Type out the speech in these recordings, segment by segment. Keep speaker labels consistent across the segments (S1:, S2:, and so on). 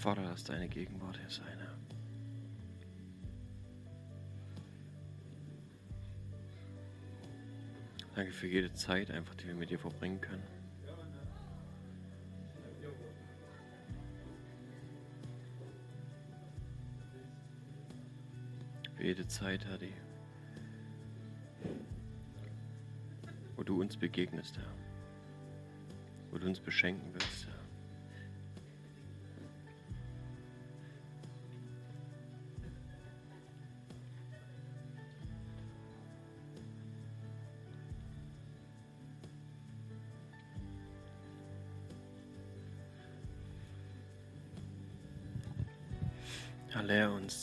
S1: Vater, lass deine Gegenwart hier sein. Danke für jede Zeit, einfach, die wir mit dir verbringen können. Für jede Zeit, Herr, die, wo du uns begegnest, Herr. Wo du uns beschenken willst,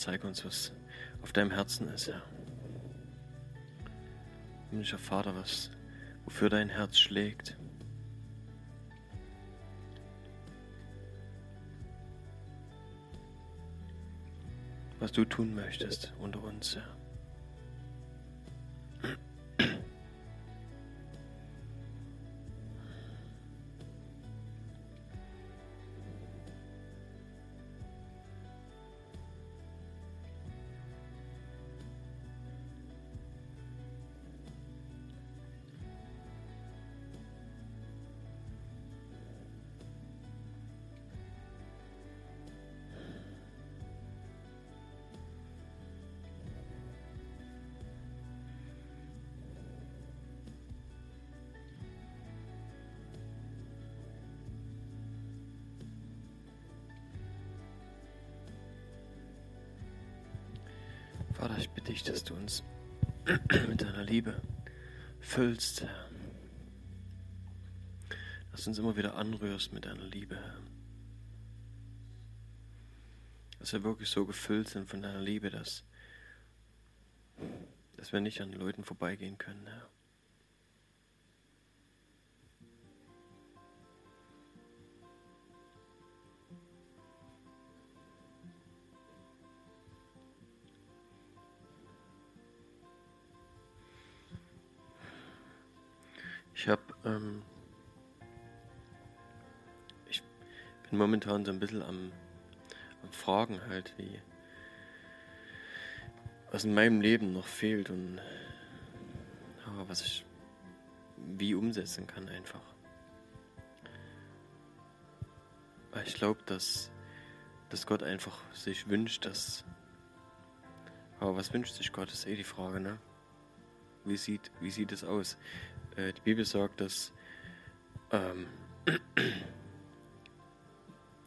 S1: zeig uns, was auf deinem Herzen ist, Herr. Himmlischer Vater, was, wofür dein Herz schlägt. Was du tun möchtest unter uns, Herr. Deiner Liebe füllst, Herr. Dass du uns immer wieder anrührst mit deiner Liebe, Herr. Dass wir wirklich so gefüllt sind von deiner Liebe, dass, dass wir nicht an Leuten vorbeigehen können, Herr. Ich habe, ähm, ich bin momentan so ein bisschen am, am Fragen halt, wie, was in meinem Leben noch fehlt und ja, was ich wie umsetzen kann einfach. Ich glaube, dass, dass Gott einfach sich wünscht, dass. Aber was wünscht sich Gott, ist eh die Frage, ne? Wie sieht, wie sieht es aus? Äh, die Bibel sagt, dass ähm,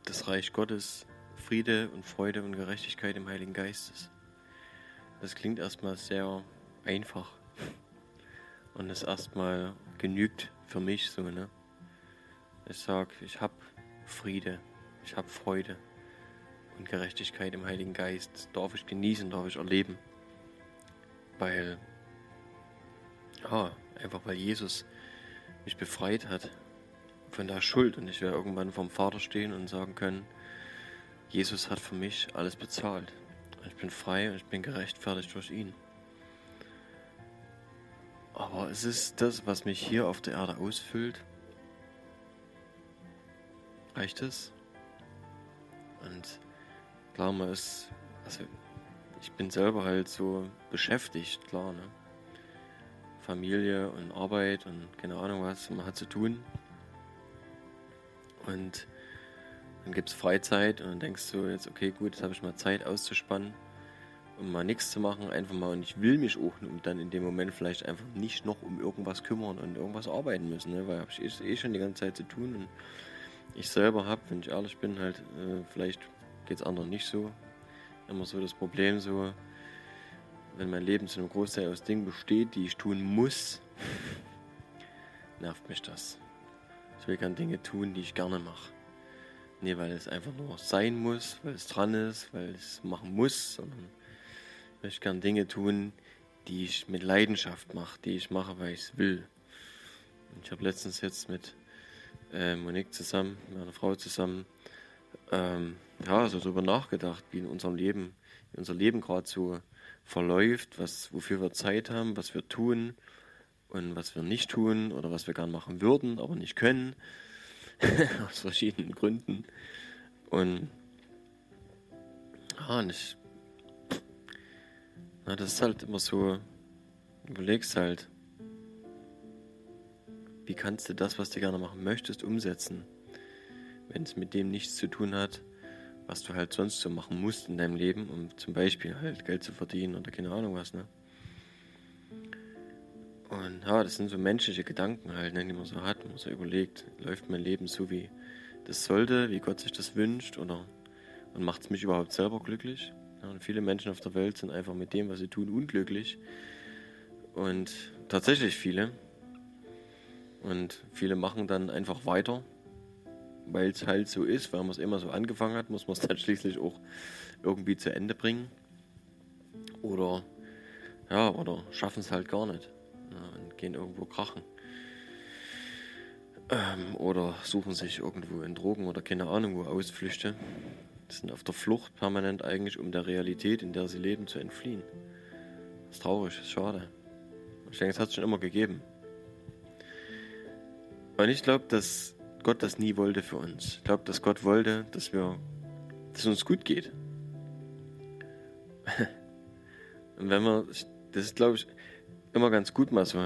S1: das Reich Gottes Friede und Freude und Gerechtigkeit im Heiligen Geist ist. Das klingt erstmal sehr einfach und es erstmal genügt für mich so, ne? Ich sage, ich habe Friede, ich habe Freude und Gerechtigkeit im Heiligen Geist. Darf ich genießen, darf ich erleben. Weil, ja, einfach weil Jesus mich befreit hat von der Schuld und ich werde irgendwann vom Vater stehen und sagen können, Jesus hat für mich alles bezahlt. Ich bin frei und ich bin gerechtfertigt durch ihn. Aber es ist das, was mich hier auf der Erde ausfüllt. Reicht es? Und klar, man ist, also ich bin selber halt so beschäftigt, klar, ne? Familie und Arbeit und keine Ahnung was man hat zu tun. Und dann gibt es Freizeit und dann denkst du jetzt, okay, gut, jetzt habe ich mal Zeit auszuspannen, um mal nichts zu machen, einfach mal. Und ich will mich auch dann in dem Moment vielleicht einfach nicht noch um irgendwas kümmern und irgendwas arbeiten müssen, ne? weil ich eh, eh schon die ganze Zeit zu tun. Und ich selber habe, wenn ich ehrlich bin, halt, äh, vielleicht geht es anderen nicht so. Immer so das Problem, so, wenn mein Leben zu einem Großteil aus Dingen besteht, die ich tun muss, nervt mich das. Ich will gerne Dinge tun, die ich gerne mache. Nee, weil es einfach nur sein muss, weil es dran ist, weil es machen muss, sondern ich möchte gerne Dinge tun, die ich mit Leidenschaft mache, die ich mache, weil ich es will. Und ich habe letztens jetzt mit äh, Monique zusammen, meiner Frau zusammen, ähm, ja, so darüber nachgedacht, wie in unserem Leben, wie unser Leben gerade so verläuft, was, wofür wir Zeit haben, was wir tun und was wir nicht tun oder was wir gern machen würden, aber nicht können, aus verschiedenen Gründen. Und Ah, nicht. Na, das ist halt immer so, überlegst halt, wie kannst du das, was du gerne machen möchtest, umsetzen, wenn es mit dem nichts zu tun hat, was du halt sonst so machen musst in deinem Leben, um zum Beispiel halt Geld zu verdienen oder keine Ahnung was, ne? Und ja, das sind so menschliche Gedanken halt, ne, die man so hat, man so überlegt, läuft mein Leben so wie das sollte, wie Gott sich das wünscht oder und macht es mich überhaupt selber glücklich? Ja, und viele Menschen auf der Welt sind einfach mit dem, was sie tun, unglücklich. Und tatsächlich viele. Und viele machen dann einfach weiter, weil es halt so ist, weil man es immer so angefangen hat, muss man es dann schließlich auch irgendwie zu Ende bringen. Oder ja, oder schaffen es halt gar nicht ja, und gehen irgendwo krachen. Ähm, oder suchen sich irgendwo in Drogen oder keine Ahnung wo Ausflüchte. sind auf der Flucht permanent eigentlich, um der Realität, in der sie leben, zu entfliehen. Das ist traurig, das ist schade. Ich denke, es hat es schon immer gegeben. Und ich glaube, dass Gott das nie wollte für uns. Ich glaube, dass Gott wollte, dass wir, dass es uns gut geht. Und wenn wir, das ist glaube ich immer ganz gut, mal so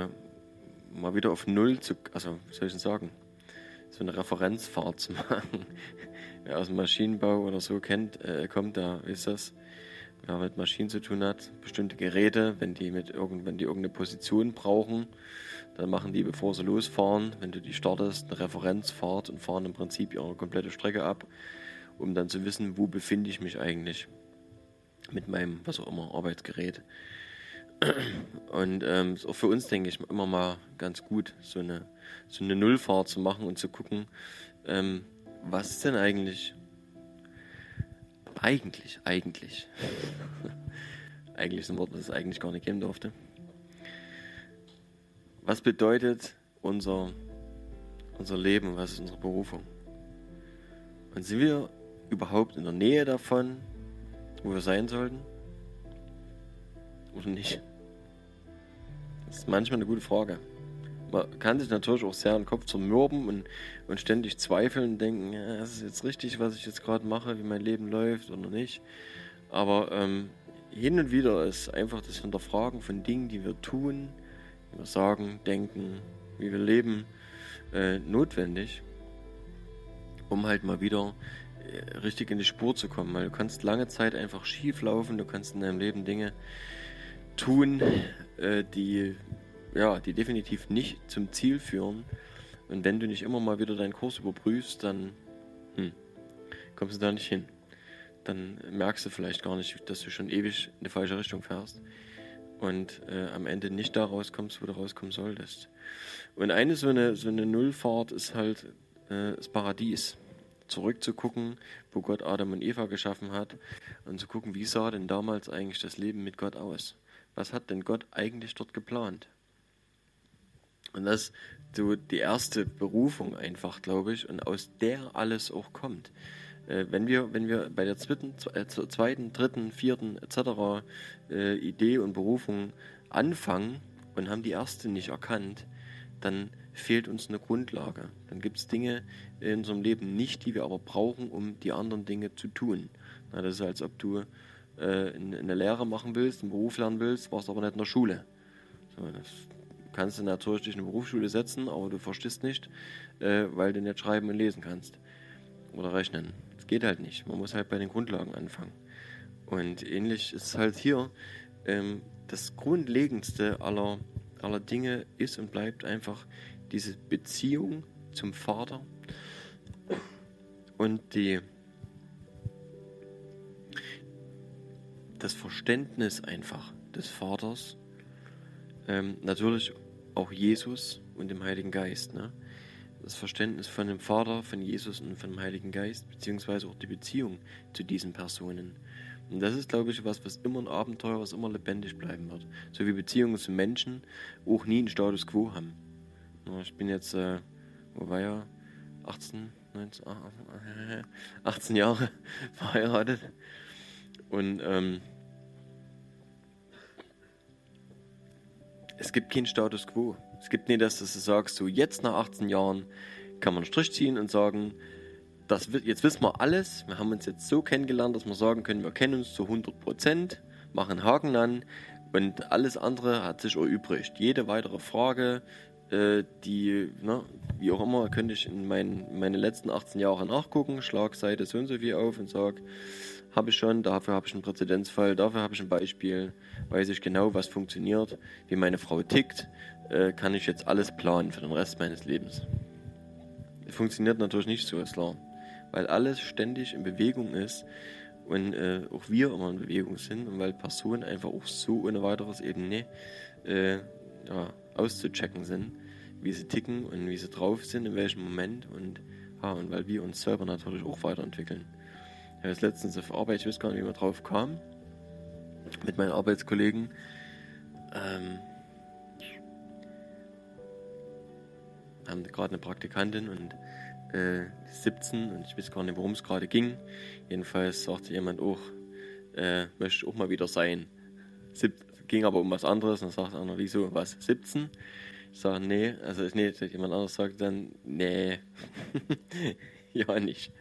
S1: mal wieder auf Null zu, also wie soll ich denn sagen, so eine Referenzfahrt zu machen. Wer aus dem Maschinenbau oder so kennt, äh, kommt, da ist das. Wer mit Maschinen zu tun hat, bestimmte Geräte, wenn die mit irgend, wenn die irgendeine Position brauchen, dann machen die, bevor sie losfahren, wenn du die startest, eine Referenzfahrt und fahren im Prinzip ihre komplette Strecke ab, um dann zu wissen, wo befinde ich mich eigentlich mit meinem, was auch immer, Arbeitsgerät. Und ähm, ist auch für uns, denke ich, immer mal ganz gut, so eine, so eine Nullfahrt zu machen und zu gucken, ähm, was ist denn eigentlich, eigentlich, eigentlich, eigentlich ist ein Wort, das es eigentlich gar nicht geben durfte, was bedeutet unser, unser Leben, was ist unsere Berufung? Und sind wir überhaupt in der Nähe davon, wo wir sein sollten? Oder nicht? Das ist manchmal eine gute Frage. Man kann sich natürlich auch sehr den Kopf zermürben und, und ständig zweifeln und denken, ja, ist es jetzt richtig, was ich jetzt gerade mache, wie mein Leben läuft oder nicht. Aber ähm, hin und wieder ist einfach das Hinterfragen von Dingen, die wir tun, wir sagen, denken, wie wir leben, äh, notwendig, um halt mal wieder äh, richtig in die Spur zu kommen. Weil du kannst lange Zeit einfach schief laufen, du kannst in deinem Leben Dinge tun, äh, die, ja, die definitiv nicht zum Ziel führen. Und wenn du nicht immer mal wieder deinen Kurs überprüfst, dann hm, kommst du da nicht hin. Dann merkst du vielleicht gar nicht, dass du schon ewig in die falsche Richtung fährst und äh, am Ende nicht da rauskommst, wo du rauskommen solltest. Und eine so eine, so eine Nullfahrt ist halt äh, das Paradies. Zurückzugucken, wo Gott Adam und Eva geschaffen hat und zu gucken, wie sah denn damals eigentlich das Leben mit Gott aus? Was hat denn Gott eigentlich dort geplant? Und das ist so die erste Berufung einfach, glaube ich, und aus der alles auch kommt. Äh, wenn wir, wenn wir bei der zweiten, äh, zweiten dritten, vierten etc. Äh, Idee und Berufung anfangen und haben die erste nicht erkannt, dann fehlt uns eine Grundlage. Dann gibt es Dinge in unserem Leben nicht, die wir aber brauchen, um die anderen Dinge zu tun. Na, das ist, als ob du äh, eine Lehre machen willst, einen Beruf lernen willst, warst aber nicht in der Schule. So, das kannst du natürlich dich in eine Berufsschule setzen, aber du verstehst nicht, äh, weil du nicht schreiben und lesen kannst. Oder rechnen. Das geht halt nicht. Man muss halt bei den Grundlagen anfangen. Und ähnlich ist es halt hier. Ähm, das Grundlegendste aller, aller Dinge ist und bleibt einfach diese Beziehung zum Vater und die, das Verständnis einfach des Vaters. Ähm, natürlich auch Jesus und dem Heiligen Geist. Ne? Das Verständnis von dem Vater, von Jesus und von dem Heiligen Geist, beziehungsweise auch die Beziehung zu diesen Personen. Und das ist, glaube ich, was, was immer ein Abenteuer, was immer lebendig bleiben wird. So wie Beziehungen zu Menschen auch nie einen Status quo haben. Ich bin jetzt, äh, wo war ja? 18, 19, 18 Jahre verheiratet. Und ähm, es gibt keinen Status quo. Es gibt nicht, dass du sagst, so jetzt nach 18 Jahren kann man einen Strich ziehen und sagen, das, jetzt wissen wir alles. Wir haben uns jetzt so kennengelernt, dass wir sagen können, wir kennen uns zu 100 Prozent, machen Haken an und alles andere hat sich erübrigt. Jede weitere Frage, äh, die, ne, wie auch immer, könnte ich in mein, meine letzten 18 Jahre nachgucken, schlag Seite so und so viel auf und sage, habe ich schon, dafür habe ich einen Präzedenzfall, dafür habe ich ein Beispiel, weiß ich genau, was funktioniert, wie meine Frau tickt, äh, kann ich jetzt alles planen für den Rest meines Lebens. Funktioniert natürlich nicht so, ist klar, weil alles ständig in Bewegung ist und äh, auch wir immer in Bewegung sind und weil Personen einfach auch so ohne weiteres eben nicht äh, ja, auszuchecken sind, wie sie ticken und wie sie drauf sind, in welchem Moment und, ja, und weil wir uns selber natürlich auch weiterentwickeln. Ich habe letztens auf Arbeit, ich weiß gar nicht, wie man drauf kam, mit meinen Arbeitskollegen. Ähm, haben gerade eine Praktikantin und äh, 17 und ich weiß gar nicht, worum es gerade ging. Jedenfalls sagte jemand auch, äh, möchte ich auch mal wieder sein. Sieb ging aber um was anderes und dann sagt einer, wieso, was, 17? Ich sage, nee, also nee, jemand anderes sagt dann, nee, ja nicht,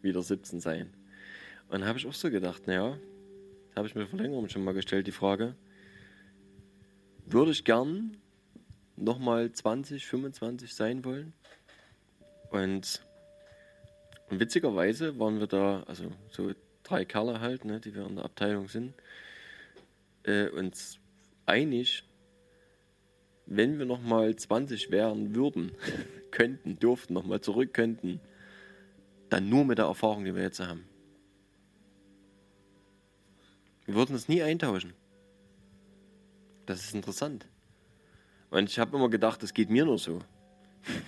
S1: wieder 17 sein. Und dann habe ich auch so gedacht, naja, habe ich mir vor längerem schon mal gestellt, die Frage, würde ich gern nochmal 20, 25 sein wollen? Und, witzigerweise waren wir da, also so drei Kerle halt, ne, die wir in der Abteilung sind, äh, uns einig, wenn wir nochmal 20 wären würden, könnten, durften, nochmal zurück könnten, dann nur mit der Erfahrung, die wir jetzt haben. Wir würden es nie eintauschen. Das ist interessant. Und ich habe immer gedacht, das geht mir nur so.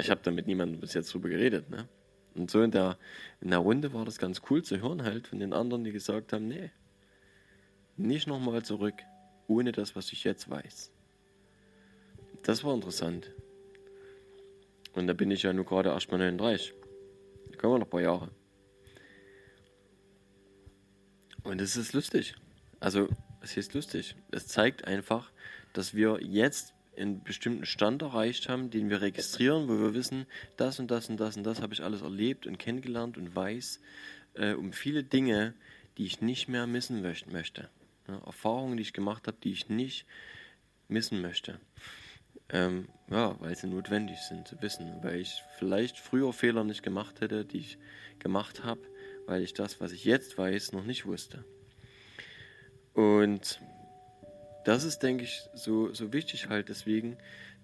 S1: Ich habe da mit niemandem bis jetzt drüber geredet. Ne? Und so in der, in der Runde war das ganz cool zu hören, halt von den anderen, die gesagt haben: Nee, nicht nochmal zurück, ohne das, was ich jetzt weiß. Das war interessant. Und da bin ich ja nur gerade erst mal 39. Da kommen wir noch ein paar Jahre. Und es ist lustig. Also, es ist lustig. Es zeigt einfach, dass wir jetzt einen bestimmten Stand erreicht haben, den wir registrieren, wo wir wissen, das und das und das und das habe ich alles erlebt und kennengelernt und weiß äh, um viele Dinge, die ich nicht mehr missen möchte. Ja, Erfahrungen, die ich gemacht habe, die ich nicht missen möchte. Ähm, ja, weil sie notwendig sind zu wissen, weil ich vielleicht früher Fehler nicht gemacht hätte, die ich gemacht habe, weil ich das, was ich jetzt weiß, noch nicht wusste. Und das ist, denke ich, so, so wichtig halt deswegen,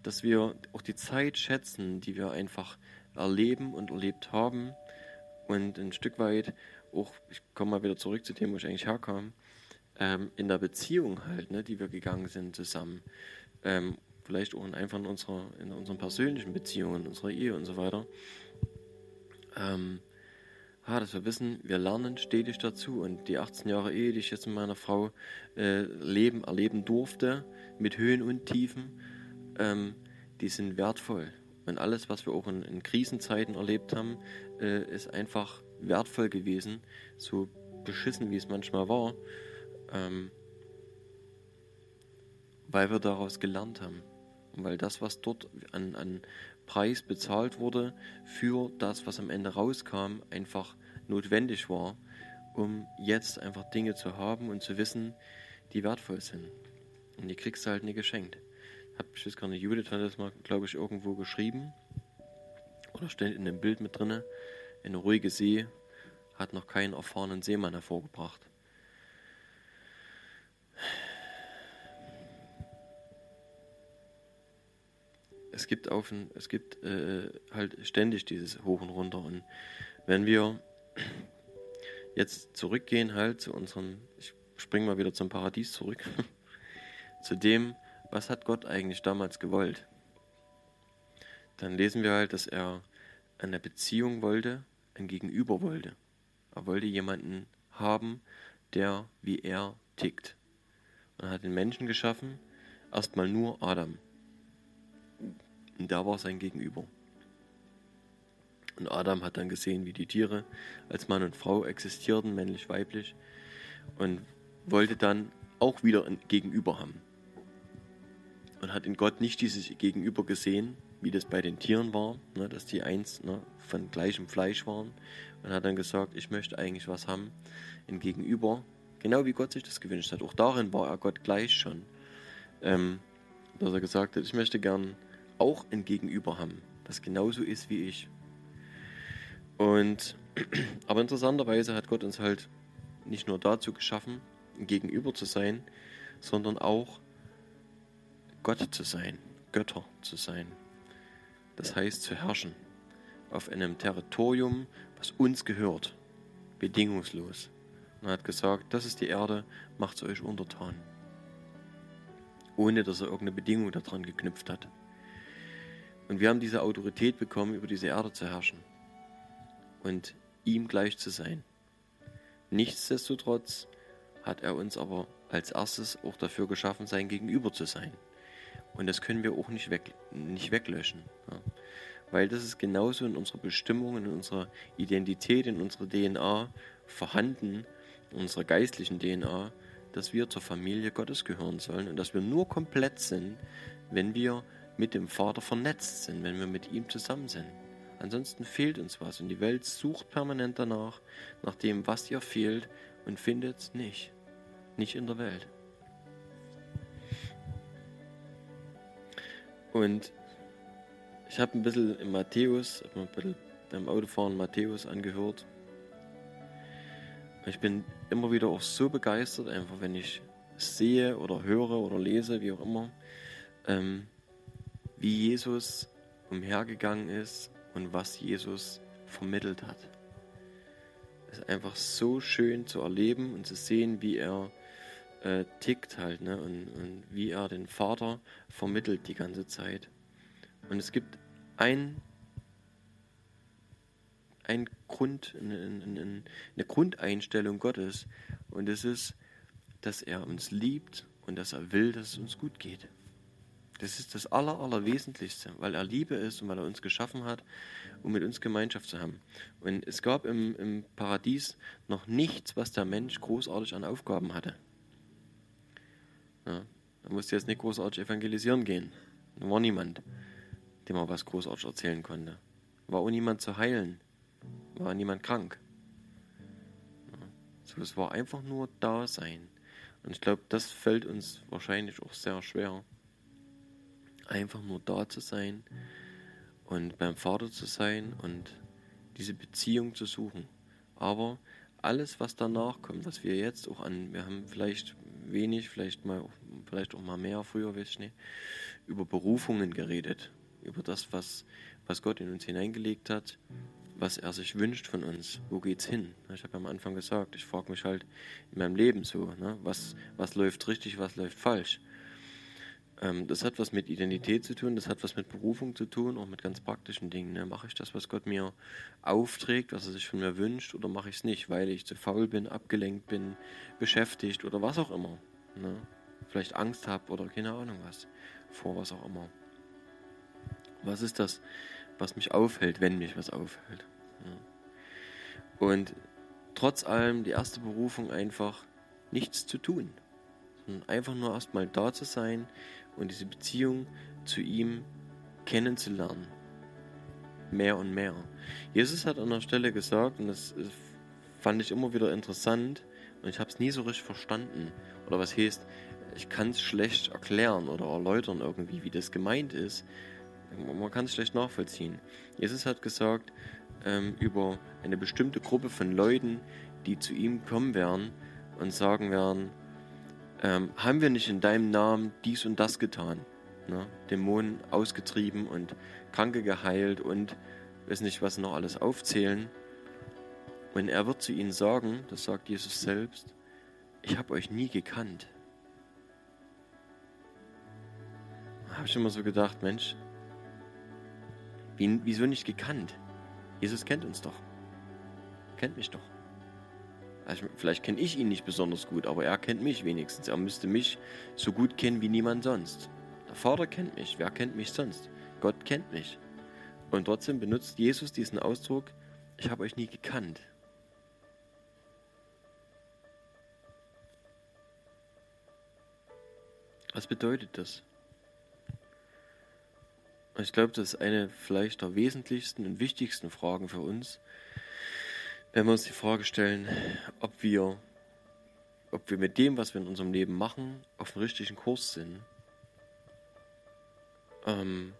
S1: dass wir auch die Zeit schätzen, die wir einfach erleben und erlebt haben und ein Stück weit auch, ich komme mal wieder zurück zu dem, wo ich eigentlich herkam, ähm, in der Beziehung halt, ne, die wir gegangen sind zusammen, ähm, vielleicht auch in einfach in, unserer, in unseren persönlichen Beziehungen, in unserer Ehe und so weiter, ähm, ja, dass wir wissen, wir lernen stetig dazu und die 18 Jahre Ehe, die ich jetzt mit meiner Frau äh, leben, erleben durfte, mit Höhen und Tiefen, ähm, die sind wertvoll. Und alles, was wir auch in, in Krisenzeiten erlebt haben, äh, ist einfach wertvoll gewesen, so beschissen wie es manchmal war, ähm, weil wir daraus gelernt haben. Und weil das, was dort an, an Preis bezahlt wurde, für das, was am Ende rauskam, einfach notwendig war, um jetzt einfach Dinge zu haben und zu wissen, die wertvoll sind. Und die kriegst du halt nie geschenkt. Hab ich jetzt gerade Judith hat das mal, glaube ich, irgendwo geschrieben. Oder steht in dem Bild mit drinne. Eine ruhige See hat noch keinen erfahrenen Seemann hervorgebracht. Es gibt auf es gibt äh, halt ständig dieses Hoch und Runter. Und wenn wir jetzt zurückgehen halt zu unserem, ich springe mal wieder zum Paradies zurück, zu dem, was hat Gott eigentlich damals gewollt, dann lesen wir halt, dass er eine Beziehung wollte, ein Gegenüber wollte. Er wollte jemanden haben, der wie er tickt. Und er hat den Menschen geschaffen, erstmal nur Adam. Und da war sein Gegenüber. Und Adam hat dann gesehen, wie die Tiere als Mann und Frau existierten, männlich-weiblich, und wollte dann auch wieder ein Gegenüber haben. Und hat in Gott nicht dieses Gegenüber gesehen, wie das bei den Tieren war, ne, dass die eins ne, von gleichem Fleisch waren. Und hat dann gesagt, ich möchte eigentlich was haben, ein Gegenüber, genau wie Gott sich das gewünscht hat. Auch darin war er Gott gleich schon. Ähm, dass er gesagt hat, ich möchte gern auch ein Gegenüber haben, das genauso ist wie ich. Und aber interessanterweise hat Gott uns halt nicht nur dazu geschaffen, ein Gegenüber zu sein, sondern auch Gott zu sein, Götter zu sein. Das heißt zu herrschen auf einem Territorium, was uns gehört, bedingungslos. Und er hat gesagt, das ist die Erde, macht sie euch untertan. Ohne dass er irgendeine Bedingung daran geknüpft hat. Und wir haben diese Autorität bekommen, über diese Erde zu herrschen und ihm gleich zu sein. Nichtsdestotrotz hat er uns aber als erstes auch dafür geschaffen, sein Gegenüber zu sein. Und das können wir auch nicht, weg, nicht weglöschen. Ja. Weil das ist genauso in unserer Bestimmung, in unserer Identität, in unserer DNA vorhanden, in unserer geistlichen DNA, dass wir zur Familie Gottes gehören sollen und dass wir nur komplett sind, wenn wir mit dem Vater vernetzt sind, wenn wir mit ihm zusammen sind. Ansonsten fehlt uns was und die Welt sucht permanent danach, nach dem, was ihr fehlt und findet es nicht. Nicht in der Welt. Und ich habe ein bisschen im Matthäus, ein bisschen beim Autofahren Matthäus angehört. Ich bin immer wieder auch so begeistert, einfach wenn ich sehe oder höre oder lese, wie auch immer, ähm, wie Jesus umhergegangen ist und was Jesus vermittelt hat. Es ist einfach so schön zu erleben und zu sehen, wie er äh, tickt halt ne? und, und wie er den Vater vermittelt die ganze Zeit. Und es gibt ein, ein Grund, eine, eine, eine Grundeinstellung Gottes und das ist, dass er uns liebt und dass er will, dass es uns gut geht. Das ist das Aller, Allerwesentlichste, weil er Liebe ist und weil er uns geschaffen hat, um mit uns Gemeinschaft zu haben. Und es gab im, im Paradies noch nichts, was der Mensch großartig an Aufgaben hatte. Ja, er musste jetzt nicht großartig evangelisieren gehen. Da war niemand, dem er was großartig erzählen konnte. War auch niemand zu heilen. War niemand krank. Ja, so, es war einfach nur da sein. Und ich glaube, das fällt uns wahrscheinlich auch sehr schwer. Einfach nur da zu sein und beim Vater zu sein und diese Beziehung zu suchen. Aber alles, was danach kommt, was wir jetzt auch an, wir haben vielleicht wenig, vielleicht mal, vielleicht auch mal mehr, früher weiß ich nicht, über Berufungen geredet, über das, was, was Gott in uns hineingelegt hat, was er sich wünscht von uns, wo geht's hin? Ich habe am Anfang gesagt, ich frage mich halt in meinem Leben so, ne, was, was läuft richtig, was läuft falsch. Ähm, das hat was mit Identität zu tun, das hat was mit Berufung zu tun, auch mit ganz praktischen Dingen. Ne? Mache ich das, was Gott mir aufträgt, was er sich von mir wünscht, oder mache ich es nicht, weil ich zu faul bin, abgelenkt bin, beschäftigt oder was auch immer. Ne? Vielleicht Angst habe oder keine Ahnung was, vor was auch immer. Was ist das, was mich aufhält, wenn mich was aufhält? Ne? Und trotz allem die erste Berufung einfach nichts zu tun. Einfach nur erstmal da zu sein und diese Beziehung zu ihm kennenzulernen. Mehr und mehr. Jesus hat an der Stelle gesagt, und das fand ich immer wieder interessant, und ich habe es nie so richtig verstanden. Oder was heißt, ich kann es schlecht erklären oder erläutern irgendwie, wie das gemeint ist. Man kann es schlecht nachvollziehen. Jesus hat gesagt, ähm, über eine bestimmte Gruppe von Leuten, die zu ihm kommen werden und sagen werden, ähm, haben wir nicht in deinem Namen dies und das getan? Ne? Dämonen ausgetrieben und Kranke geheilt und weiß nicht, was noch alles aufzählen. Und er wird zu ihnen sagen, das sagt Jesus selbst, ich habe euch nie gekannt. Da habe ich immer so gedacht, Mensch, wie, wieso nicht gekannt? Jesus kennt uns doch. Kennt mich doch. Vielleicht kenne ich ihn nicht besonders gut, aber er kennt mich wenigstens. Er müsste mich so gut kennen wie niemand sonst. Der Vater kennt mich. Wer kennt mich sonst? Gott kennt mich. Und trotzdem benutzt Jesus diesen Ausdruck, ich habe euch nie gekannt. Was bedeutet das? Ich glaube, das ist eine vielleicht der wesentlichsten und wichtigsten Fragen für uns, wenn wir uns die Frage stellen, ob wir, ob wir mit dem, was wir in unserem Leben machen, auf dem richtigen Kurs sind. Ähm,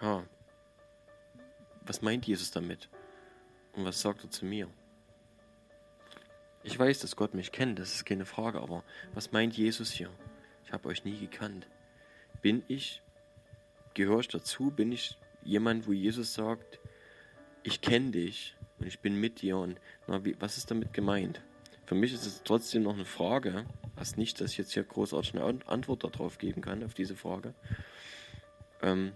S1: ja. Was meint Jesus damit? Und was sagt er zu mir? Ich weiß, dass Gott mich kennt, das ist keine Frage, aber was meint Jesus hier? Ich habe euch nie gekannt. Bin ich, gehöre ich dazu? Bin ich jemand, wo Jesus sagt, ich kenne dich und ich bin mit dir und na, wie, was ist damit gemeint? Für mich ist es trotzdem noch eine Frage, was nicht, dass ich jetzt hier großartig eine Antwort darauf geben kann, auf diese Frage. Ähm,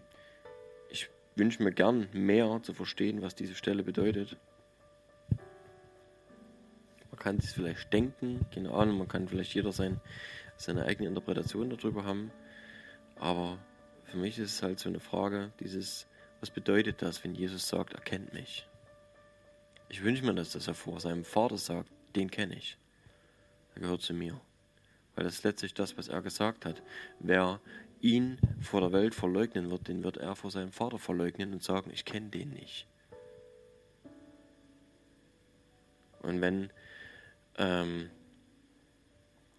S1: ich wünsche mir gern mehr zu verstehen, was diese Stelle bedeutet kann sich vielleicht denken, keine Ahnung, man kann vielleicht jeder sein, seine eigene Interpretation darüber haben. Aber für mich ist es halt so eine Frage, dieses, was bedeutet das, wenn Jesus sagt, er kennt mich? Ich wünsche mir, dass das er vor seinem Vater sagt, den kenne ich. Er gehört zu mir. Weil das ist letztlich das, was er gesagt hat. Wer ihn vor der Welt verleugnen wird, den wird er vor seinem Vater verleugnen und sagen, ich kenne den nicht. Und wenn ähm,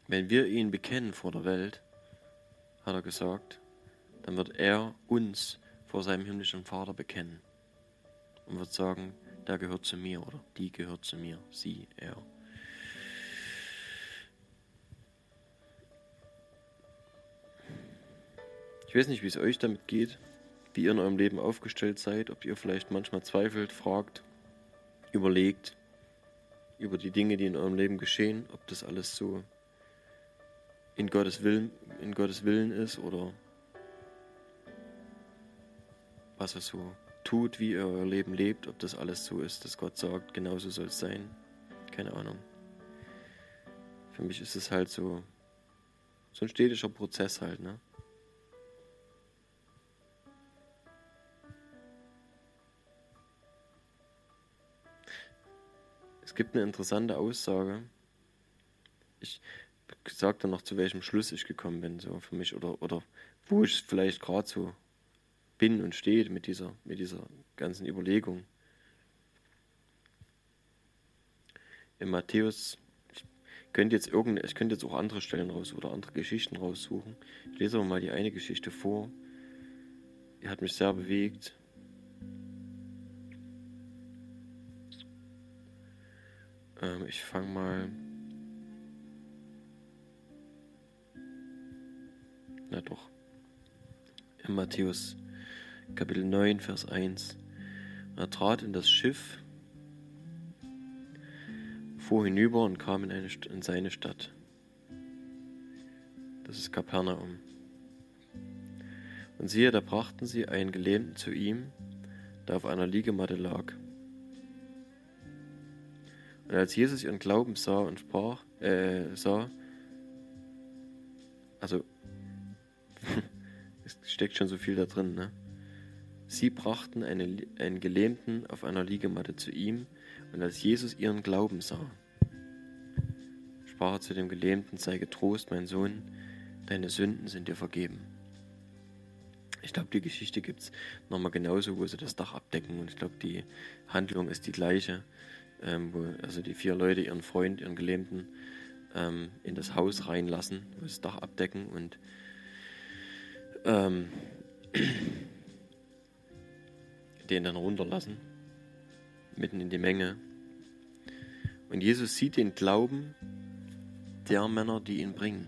S1: wenn wir ihn bekennen vor der Welt, hat er gesagt, dann wird er uns vor seinem himmlischen Vater bekennen und wird sagen, der gehört zu mir oder die gehört zu mir, sie, er. Ich weiß nicht, wie es euch damit geht, wie ihr in eurem Leben aufgestellt seid, ob ihr vielleicht manchmal zweifelt, fragt, überlegt, über die Dinge, die in eurem Leben geschehen, ob das alles so in Gottes Willen, in Gottes Willen ist oder was er so tut, wie ihr euer Leben lebt, ob das alles so ist, dass Gott sagt, genauso soll es sein. Keine Ahnung. Für mich ist es halt so, so ein stetischer Prozess halt, ne? Es gibt eine interessante Aussage. Ich sage dann noch, zu welchem Schluss ich gekommen bin, so für mich, oder, oder wo ich vielleicht gerade so bin und stehe mit dieser, mit dieser ganzen Überlegung. In Matthäus, ich könnte jetzt irgende, ich könnte jetzt auch andere Stellen raus oder andere Geschichten raussuchen. Ich lese aber mal die eine Geschichte vor. Die hat mich sehr bewegt. Ähm, ich fange mal. Na doch. In Matthäus Kapitel 9, Vers 1. Er trat in das Schiff, fuhr hinüber und kam in, eine, in seine Stadt. Das ist Kapernaum. Und siehe, da brachten sie einen Gelähmten zu ihm, der auf einer Liegematte lag. Und als Jesus ihren Glauben sah und sprach, äh, sah, also, es steckt schon so viel da drin, ne? Sie brachten eine, einen Gelähmten auf einer Liegematte zu ihm, und als Jesus ihren Glauben sah, sprach er zu dem Gelähmten, sei getrost, mein Sohn, deine Sünden sind dir vergeben. Ich glaube, die Geschichte gibt es nochmal genauso, wo sie das Dach abdecken, und ich glaube, die Handlung ist die gleiche ähm, wo also die vier Leute ihren Freund, ihren Gelähmten ähm, in das Haus reinlassen, wo sie das Dach abdecken und ähm, den dann runterlassen, mitten in die Menge. Und Jesus sieht den Glauben der Männer, die ihn bringen.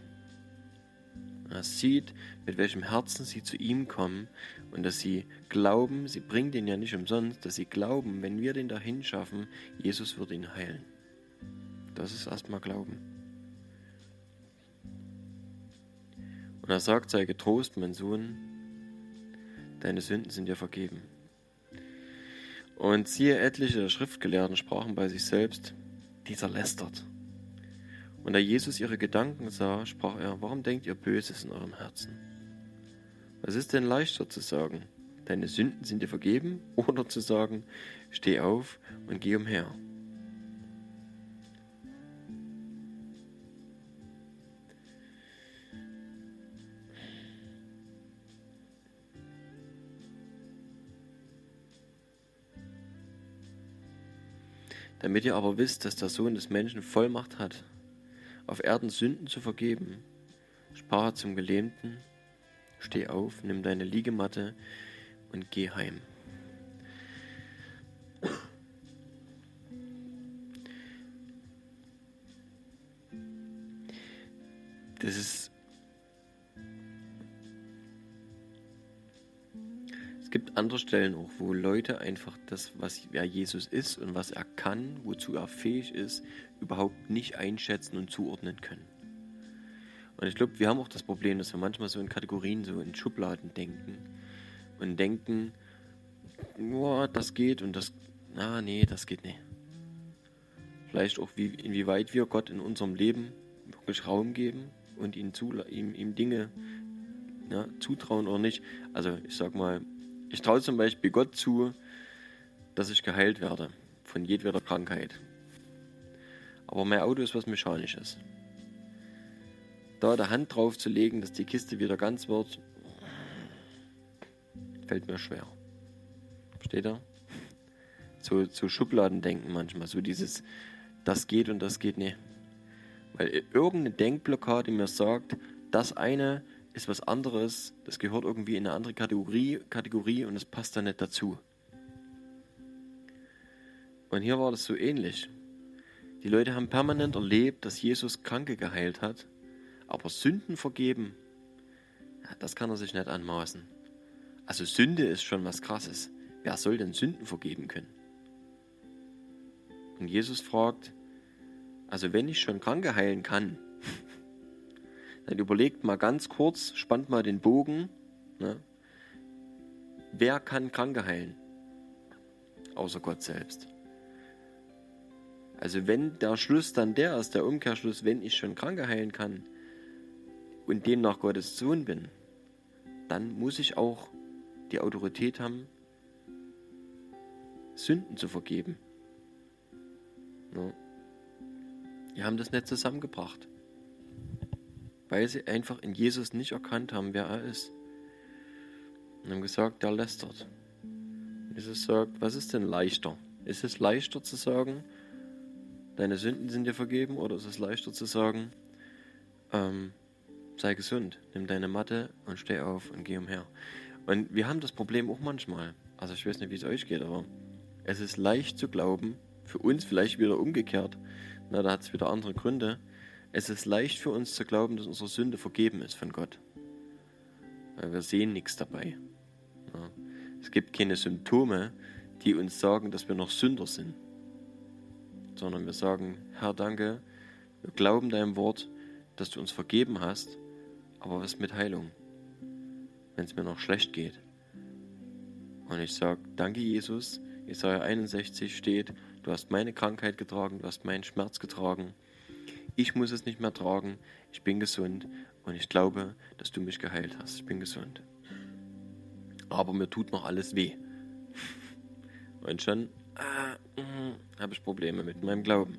S1: Er sieht, mit welchem Herzen sie zu ihm kommen und dass sie glauben, sie bringen den ja nicht umsonst, dass sie glauben, wenn wir den dahin schaffen, Jesus wird ihn heilen. Das ist erstmal Glauben. Und er sagt, sei getrost, mein Sohn, deine Sünden sind dir vergeben. Und siehe, etliche der Schriftgelehrten sprachen bei sich selbst, dieser lästert. Und da Jesus ihre Gedanken sah, sprach er, warum denkt ihr Böses in eurem Herzen? Was ist denn leichter zu sagen, deine Sünden sind dir vergeben, oder zu sagen, steh auf und geh umher? Damit ihr aber wisst, dass der Sohn des Menschen Vollmacht hat, auf Erden Sünden zu vergeben, sprach er zum Gelähmten, steh auf, nimm deine Liegematte und geh heim. Das ist gibt andere Stellen auch, wo Leute einfach das, was wer Jesus ist und was er kann, wozu er fähig ist, überhaupt nicht einschätzen und zuordnen können. Und ich glaube, wir haben auch das Problem, dass wir manchmal so in Kategorien, so in Schubladen denken und denken, oh, das geht und das, na, nee, das geht nicht. Vielleicht auch, wie, inwieweit wir Gott in unserem Leben wirklich Raum geben und ihm, zu, ihm, ihm Dinge ja, zutrauen oder nicht. Also ich sag mal, ich traue zum Beispiel Gott zu, dass ich geheilt werde von jedweder Krankheit. Aber mein Auto ist was Mechanisches. Da der Hand drauf zu legen, dass die Kiste wieder ganz wird, fällt mir schwer. Versteht ihr? So, so Schubladen denken manchmal, so dieses, das geht und das geht nicht. Weil irgendeine Denkblockade mir sagt, das eine ist was anderes, das gehört irgendwie in eine andere Kategorie, Kategorie und es passt da nicht dazu. Und hier war das so ähnlich. Die Leute haben permanent erlebt, dass Jesus Kranke geheilt hat, aber Sünden vergeben, das kann er sich nicht anmaßen. Also Sünde ist schon was Krasses. Wer soll denn Sünden vergeben können? Und Jesus fragt, also wenn ich schon Kranke heilen kann, dann überlegt mal ganz kurz, spannt mal den Bogen. Ne? Wer kann Kranke heilen? Außer Gott selbst. Also wenn der Schluss dann der ist, der Umkehrschluss, wenn ich schon Kranke heilen kann und demnach Gottes Sohn bin, dann muss ich auch die Autorität haben, Sünden zu vergeben. Ja. Die haben das nicht zusammengebracht weil sie einfach in Jesus nicht erkannt haben, wer er ist. Und haben gesagt, der lästert. Jesus sagt, was ist denn leichter? Ist es leichter zu sagen, deine Sünden sind dir vergeben, oder ist es leichter zu sagen, ähm, sei gesund, nimm deine Matte und steh auf und geh umher. Und wir haben das Problem auch manchmal. Also ich weiß nicht, wie es euch geht, aber es ist leicht zu glauben, für uns vielleicht wieder umgekehrt. Na, da hat es wieder andere Gründe. Es ist leicht für uns zu glauben, dass unsere Sünde vergeben ist von Gott. Weil wir sehen nichts dabei. Ja. Es gibt keine Symptome, die uns sagen, dass wir noch Sünder sind. Sondern wir sagen, Herr, danke, wir glauben deinem Wort, dass du uns vergeben hast, aber was mit Heilung, wenn es mir noch schlecht geht? Und ich sage, danke Jesus, Jesaja 61 steht, du hast meine Krankheit getragen, du hast meinen Schmerz getragen ich muss es nicht mehr tragen, ich bin gesund und ich glaube, dass du mich geheilt hast. Ich bin gesund. Aber mir tut noch alles weh. Und schon äh, äh, habe ich Probleme mit meinem Glauben.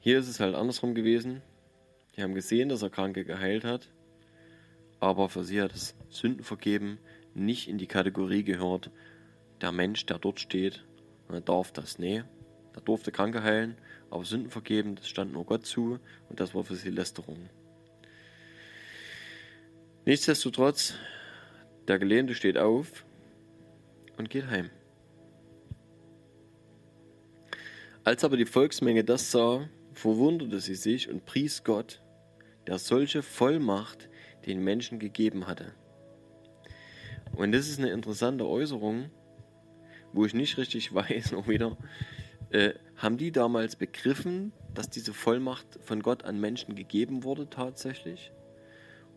S1: Hier ist es halt andersrum gewesen. Die haben gesehen, dass er Kranke geheilt hat aber für sie hat das Sündenvergeben nicht in die Kategorie gehört, der Mensch, der dort steht, darf das. Nee, der durfte Kranke heilen, aber Sündenvergeben, das stand nur Gott zu und das war für sie Lästerung. Nichtsdestotrotz, der Gelähmte steht auf und geht heim. Als aber die Volksmenge das sah, verwunderte sie sich und pries Gott, der solche Vollmacht den Menschen gegeben hatte. Und das ist eine interessante Äußerung, wo ich nicht richtig weiß, noch wieder, äh, haben die damals begriffen, dass diese Vollmacht von Gott an Menschen gegeben wurde tatsächlich?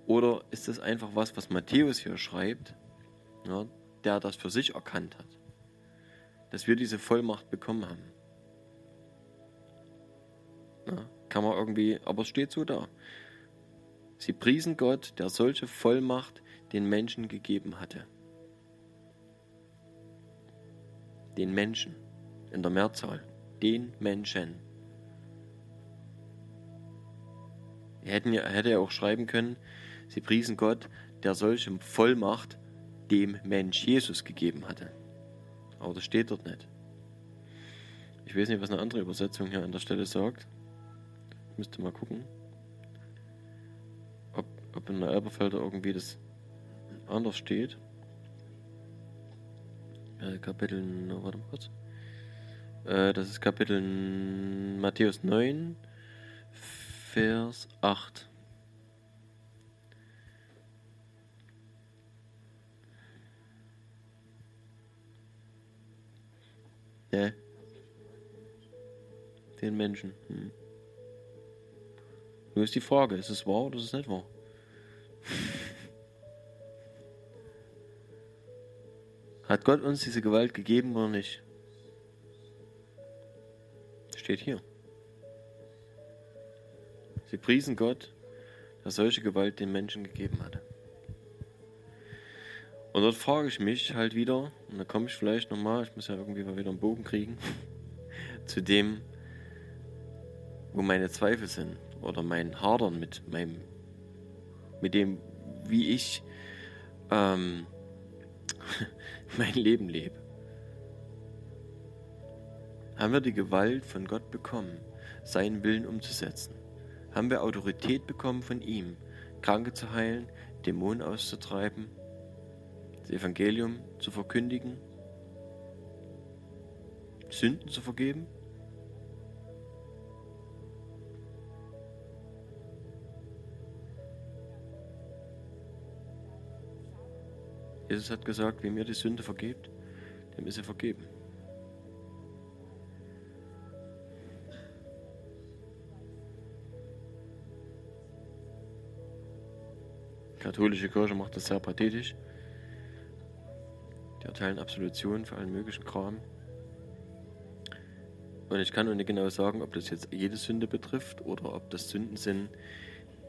S1: Oder ist das einfach was, was Matthäus hier schreibt, ja, der das für sich erkannt hat, dass wir diese Vollmacht bekommen haben? Ja, kann man irgendwie, aber es steht so da. Sie priesen Gott, der solche Vollmacht den Menschen gegeben hatte. Den Menschen in der Mehrzahl. Den Menschen. Er hätte ja, auch schreiben können, sie priesen Gott, der solche Vollmacht dem Mensch Jesus gegeben hatte. Aber das steht dort nicht. Ich weiß nicht, was eine andere Übersetzung hier an der Stelle sagt. Ich müsste mal gucken, ob, in der Elberfelder irgendwie das anders steht. Äh, Kapitel, warte mal kurz. Äh, das ist Kapitel Matthäus 9, Vers 8. Ja. Den Menschen. Hm. Nur ist die Frage, ist es wahr oder ist es nicht wahr? Hat Gott uns diese Gewalt gegeben oder nicht? Steht hier. Sie priesen Gott, der solche Gewalt den Menschen gegeben hat. Und dort frage ich mich halt wieder, und da komme ich vielleicht nochmal, ich muss ja irgendwie mal wieder einen Bogen kriegen, zu dem, wo meine Zweifel sind oder mein Hadern mit meinem, mit dem, wie ich ähm, mein Leben lebe. Haben wir die Gewalt von Gott bekommen, seinen Willen umzusetzen? Haben wir Autorität bekommen von ihm, Kranke zu heilen, Dämonen auszutreiben, das Evangelium zu verkündigen, Sünden zu vergeben? Jesus hat gesagt, wem ihr die Sünde vergebt, dem ist sie vergeben. Die katholische Kirche macht das sehr pathetisch. Die erteilen Absolution für allen möglichen Kram. Und ich kann nur nicht genau sagen, ob das jetzt jede Sünde betrifft oder ob das Sünden sind,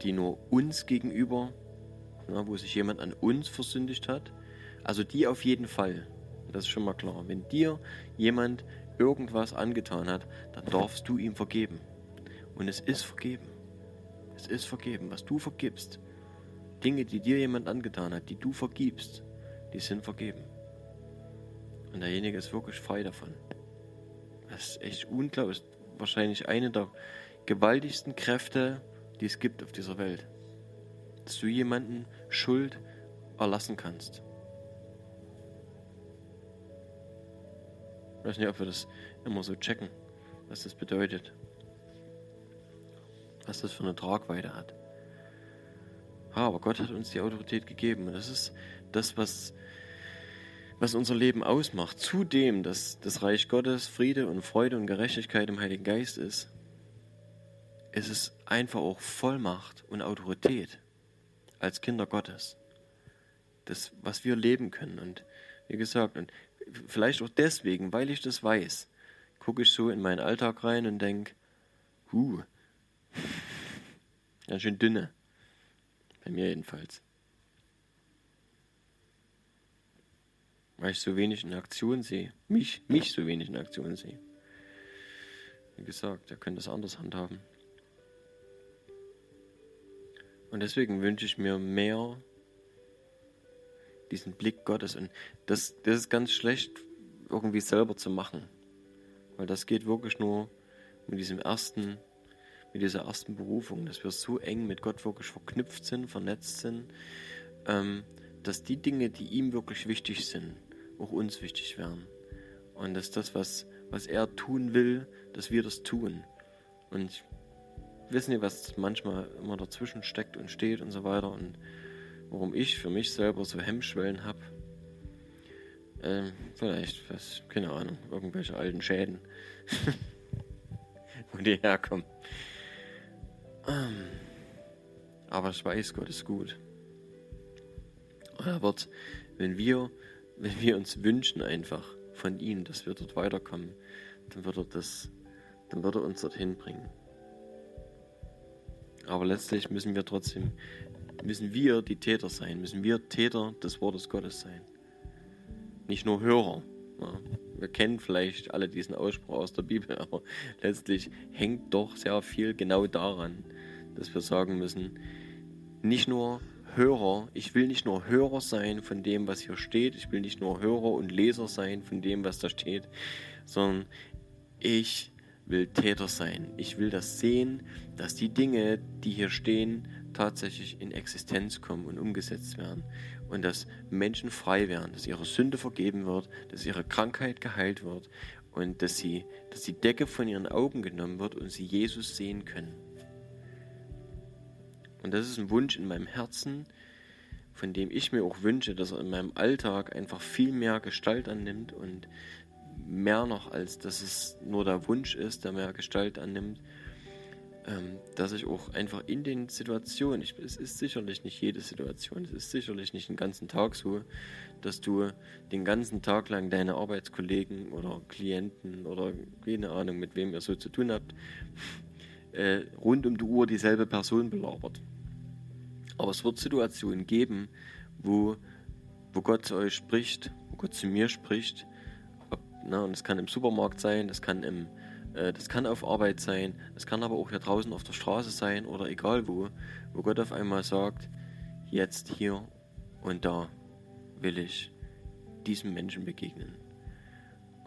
S1: die nur uns gegenüber, na, wo sich jemand an uns versündigt hat. Also die auf jeden Fall. Das ist schon mal klar. Wenn dir jemand irgendwas angetan hat, dann darfst du ihm vergeben. Und es ist vergeben. Es ist vergeben. Was du vergibst, Dinge, die dir jemand angetan hat, die du vergibst, die sind vergeben. Und derjenige ist wirklich frei davon. Das ist echt unglaublich. Wahrscheinlich eine der gewaltigsten Kräfte, die es gibt auf dieser Welt. Dass du jemanden Schuld erlassen kannst. Ich weiß nicht, ob wir das immer so checken, was das bedeutet. Was das für eine Tragweite hat. aber Gott hat uns die Autorität gegeben. Und das ist das, was was unser Leben ausmacht, zudem, dass das Reich Gottes Friede und Freude und Gerechtigkeit im Heiligen Geist ist, ist es einfach auch Vollmacht und Autorität als Kinder Gottes. Das, was wir leben können. Und wie gesagt, und vielleicht auch deswegen, weil ich das weiß, gucke ich so in meinen Alltag rein und denke, huh, ganz schön dünne. Bei mir jedenfalls. weil ich so wenig in Aktion sehe. Mich, mich so wenig in Aktion sehe. Wie gesagt, er könnte es anders handhaben. Und deswegen wünsche ich mir mehr diesen Blick Gottes. Und das, das ist ganz schlecht, irgendwie selber zu machen. Weil das geht wirklich nur mit diesem ersten, mit dieser ersten Berufung, dass wir so eng mit Gott wirklich verknüpft sind, vernetzt sind, ähm, dass die Dinge, die ihm wirklich wichtig sind, auch uns wichtig werden. Und dass das, was, was er tun will, dass wir das tun. Und wissen nicht, was manchmal immer dazwischen steckt und steht und so weiter und warum ich für mich selber so Hemmschwellen habe. Ähm, vielleicht, was, keine Ahnung, irgendwelche alten Schäden, wo die herkommen. Ähm, aber ich weiß, Gott ist gut. Er wird, wenn wir wenn wir uns wünschen einfach von ihm, dass wir dort weiterkommen, dann wird er das, dann wird er uns dorthin bringen. Aber letztlich müssen wir trotzdem, müssen wir die Täter sein, müssen wir Täter des Wortes Gottes sein. Nicht nur Hörer. Ja. Wir kennen vielleicht alle diesen Ausspruch aus der Bibel, aber letztlich hängt doch sehr viel genau daran, dass wir sagen müssen, nicht nur Hörer, ich will nicht nur Hörer sein von dem, was hier steht, ich will nicht nur Hörer und Leser sein von dem, was da steht, sondern ich will Täter sein. Ich will das sehen, dass die Dinge, die hier stehen, tatsächlich in Existenz kommen und umgesetzt werden. Und dass Menschen frei werden, dass ihre Sünde vergeben wird, dass ihre Krankheit geheilt wird und dass, sie, dass die Decke von ihren Augen genommen wird und sie Jesus sehen können. Und das ist ein Wunsch in meinem Herzen, von dem ich mir auch wünsche, dass er in meinem Alltag einfach viel mehr Gestalt annimmt und mehr noch, als dass es nur der Wunsch ist, der mehr Gestalt annimmt, ähm, dass ich auch einfach in den Situationen, ich, es ist sicherlich nicht jede Situation, es ist sicherlich nicht den ganzen Tag so, dass du den ganzen Tag lang deine Arbeitskollegen oder Klienten oder keine Ahnung, mit wem ihr so zu tun habt, äh, rund um die Uhr dieselbe Person belabert. Aber es wird Situationen geben, wo, wo Gott zu euch spricht, wo Gott zu mir spricht. Ob, na, und es kann im Supermarkt sein, das kann, im, das kann auf Arbeit sein, das kann aber auch hier draußen auf der Straße sein oder egal wo, wo Gott auf einmal sagt, jetzt hier und da will ich diesem Menschen begegnen.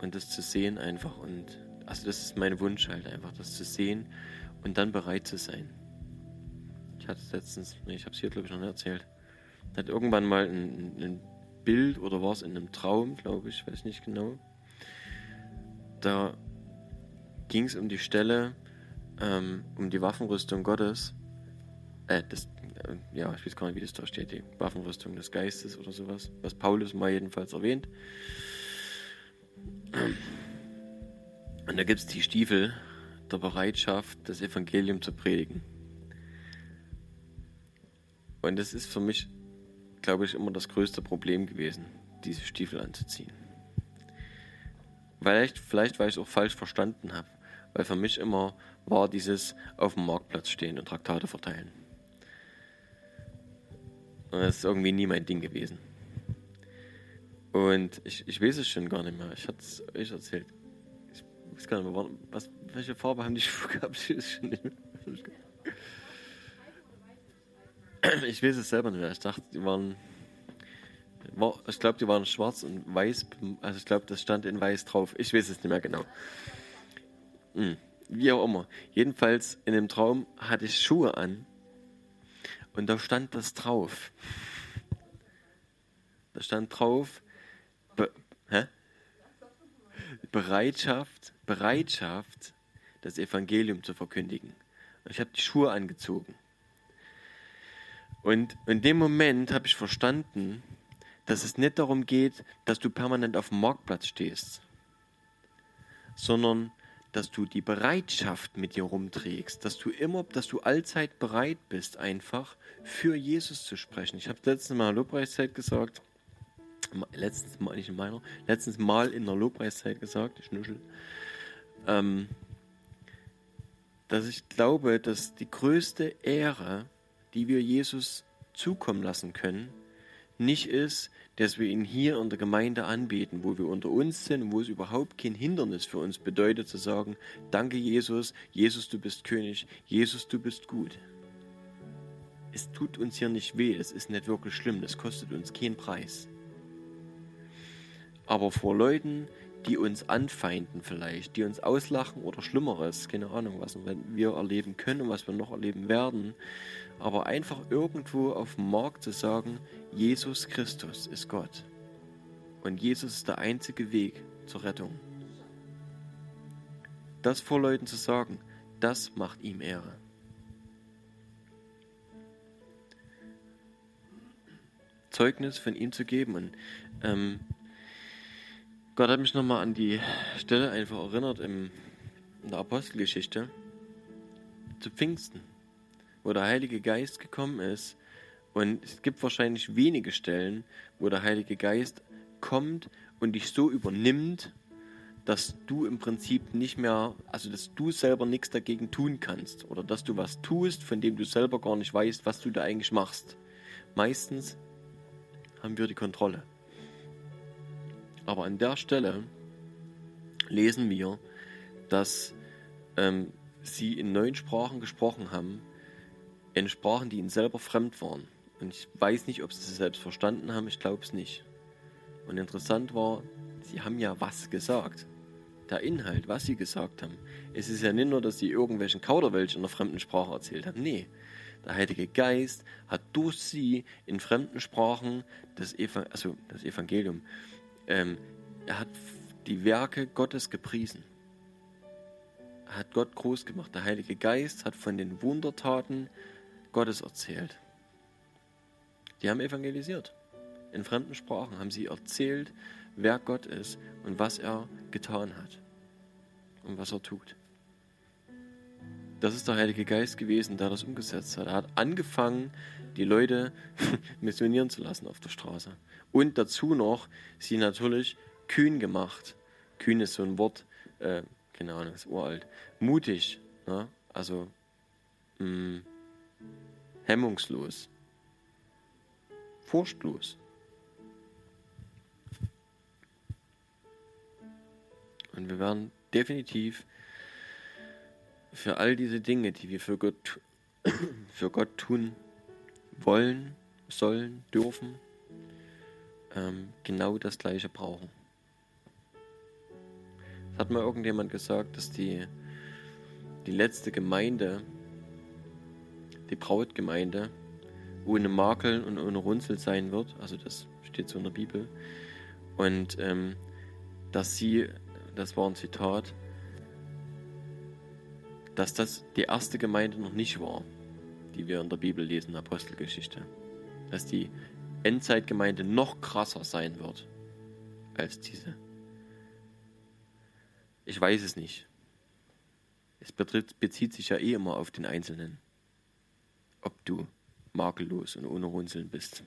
S1: Und das zu sehen einfach und also das ist mein Wunsch halt einfach, das zu sehen und dann bereit zu sein. Ich hatte es letztens, nee, ich habe es hier glaube ich noch nicht erzählt. Hat irgendwann mal ein, ein Bild oder war es in einem Traum, glaube ich, weiß nicht genau. Da ging es um die Stelle, ähm, um die Waffenrüstung Gottes. Äh, das, äh, ja, ich weiß gar nicht, wie das da steht, die Waffenrüstung des Geistes oder sowas, was Paulus mal jedenfalls erwähnt. Und da gibt es die Stiefel der Bereitschaft, das Evangelium zu predigen. Und das ist für mich, glaube ich, immer das größte Problem gewesen, diese Stiefel anzuziehen. Vielleicht, vielleicht weil ich es auch falsch verstanden habe. Weil für mich immer war dieses auf dem Marktplatz stehen und Traktate verteilen. Und das ist irgendwie nie mein Ding gewesen. Und ich, ich weiß es schon gar nicht mehr. Ich hatte es euch erzählt. Ich weiß gar nicht mehr, was, welche Farbe haben die Schuhe gehabt? Ich weiß es selber nicht mehr. Ich dachte, die waren. War, ich glaube, die waren schwarz und weiß. Also, ich glaube, das stand in weiß drauf. Ich weiß es nicht mehr genau. Hm, wie auch immer. Jedenfalls in dem Traum hatte ich Schuhe an. Und da stand das drauf. Da stand drauf. Be? Bereitschaft, Bereitschaft, das Evangelium zu verkündigen. Ich habe die Schuhe angezogen. Und in dem Moment habe ich verstanden, dass es nicht darum geht, dass du permanent auf dem Marktplatz stehst, sondern dass du die Bereitschaft mit dir rumträgst, dass du immer, dass du allzeit bereit bist, einfach für Jesus zu sprechen. Ich habe letztens mal in der Lobpreiszeit gesagt, letztens mal nicht in meiner, letztens mal in der Lobpreiszeit gesagt, ich nuschel, ähm, dass ich glaube, dass die größte Ehre die wir Jesus zukommen lassen können, nicht ist, dass wir ihn hier in der Gemeinde anbeten, wo wir unter uns sind und wo es überhaupt kein Hindernis für uns bedeutet zu sagen, danke Jesus, Jesus du bist König, Jesus du bist gut. Es tut uns hier nicht weh, es ist nicht wirklich schlimm, das kostet uns keinen Preis. Aber vor Leuten, die uns anfeinden vielleicht, die uns auslachen oder Schlimmeres, keine Ahnung, was wir erleben können und was wir noch erleben werden, aber einfach irgendwo auf dem Markt zu sagen, Jesus Christus ist Gott und Jesus ist der einzige Weg zur Rettung. Das vor Leuten zu sagen, das macht ihm Ehre. Zeugnis von ihm zu geben und ähm, Gott hat mich nochmal an die Stelle einfach erinnert im, in der Apostelgeschichte zu Pfingsten, wo der Heilige Geist gekommen ist. Und es gibt wahrscheinlich wenige Stellen, wo der Heilige Geist kommt und dich so übernimmt, dass du im Prinzip nicht mehr, also dass du selber nichts dagegen tun kannst oder dass du was tust, von dem du selber gar nicht weißt, was du da eigentlich machst. Meistens haben wir die Kontrolle. Aber an der Stelle lesen wir, dass ähm, sie in neun Sprachen gesprochen haben, in Sprachen, die ihnen selber fremd waren. Und ich weiß nicht, ob sie es selbst verstanden haben, ich glaube es nicht. Und interessant war, sie haben ja was gesagt. Der Inhalt, was sie gesagt haben. Es ist ja nicht nur, dass sie irgendwelchen Kauderwelsch in einer fremden Sprache erzählt haben. Nee, der Heilige Geist hat durch sie in fremden Sprachen das, Evan also das Evangelium, ähm, er hat die Werke Gottes gepriesen. Er hat Gott groß gemacht. Der Heilige Geist hat von den Wundertaten Gottes erzählt. Die haben evangelisiert. In fremden Sprachen haben sie erzählt, wer Gott ist und was er getan hat und was er tut. Das ist der Heilige Geist gewesen, der das umgesetzt hat. Er hat angefangen, die Leute missionieren zu lassen auf der Straße. Und dazu noch sie natürlich kühn gemacht. Kühn ist so ein Wort, äh, keine Ahnung, ist uralt. Mutig, ne? also mh, mm, hemmungslos, furchtlos. Und wir werden definitiv für all diese Dinge, die wir für Gott, für Gott tun wollen, sollen, dürfen, ähm, genau das Gleiche brauchen. Es hat mal irgendjemand gesagt, dass die, die letzte Gemeinde, die Brautgemeinde, ohne Makel und ohne Runzel sein wird. Also das steht so in der Bibel. Und ähm, dass sie, das war ein Zitat, dass das die erste Gemeinde noch nicht war, die wir in der Bibel lesen, Apostelgeschichte. Dass die Endzeitgemeinde noch krasser sein wird als diese. Ich weiß es nicht. Es bezieht sich ja eh immer auf den Einzelnen. Ob du makellos und ohne Runzeln bist.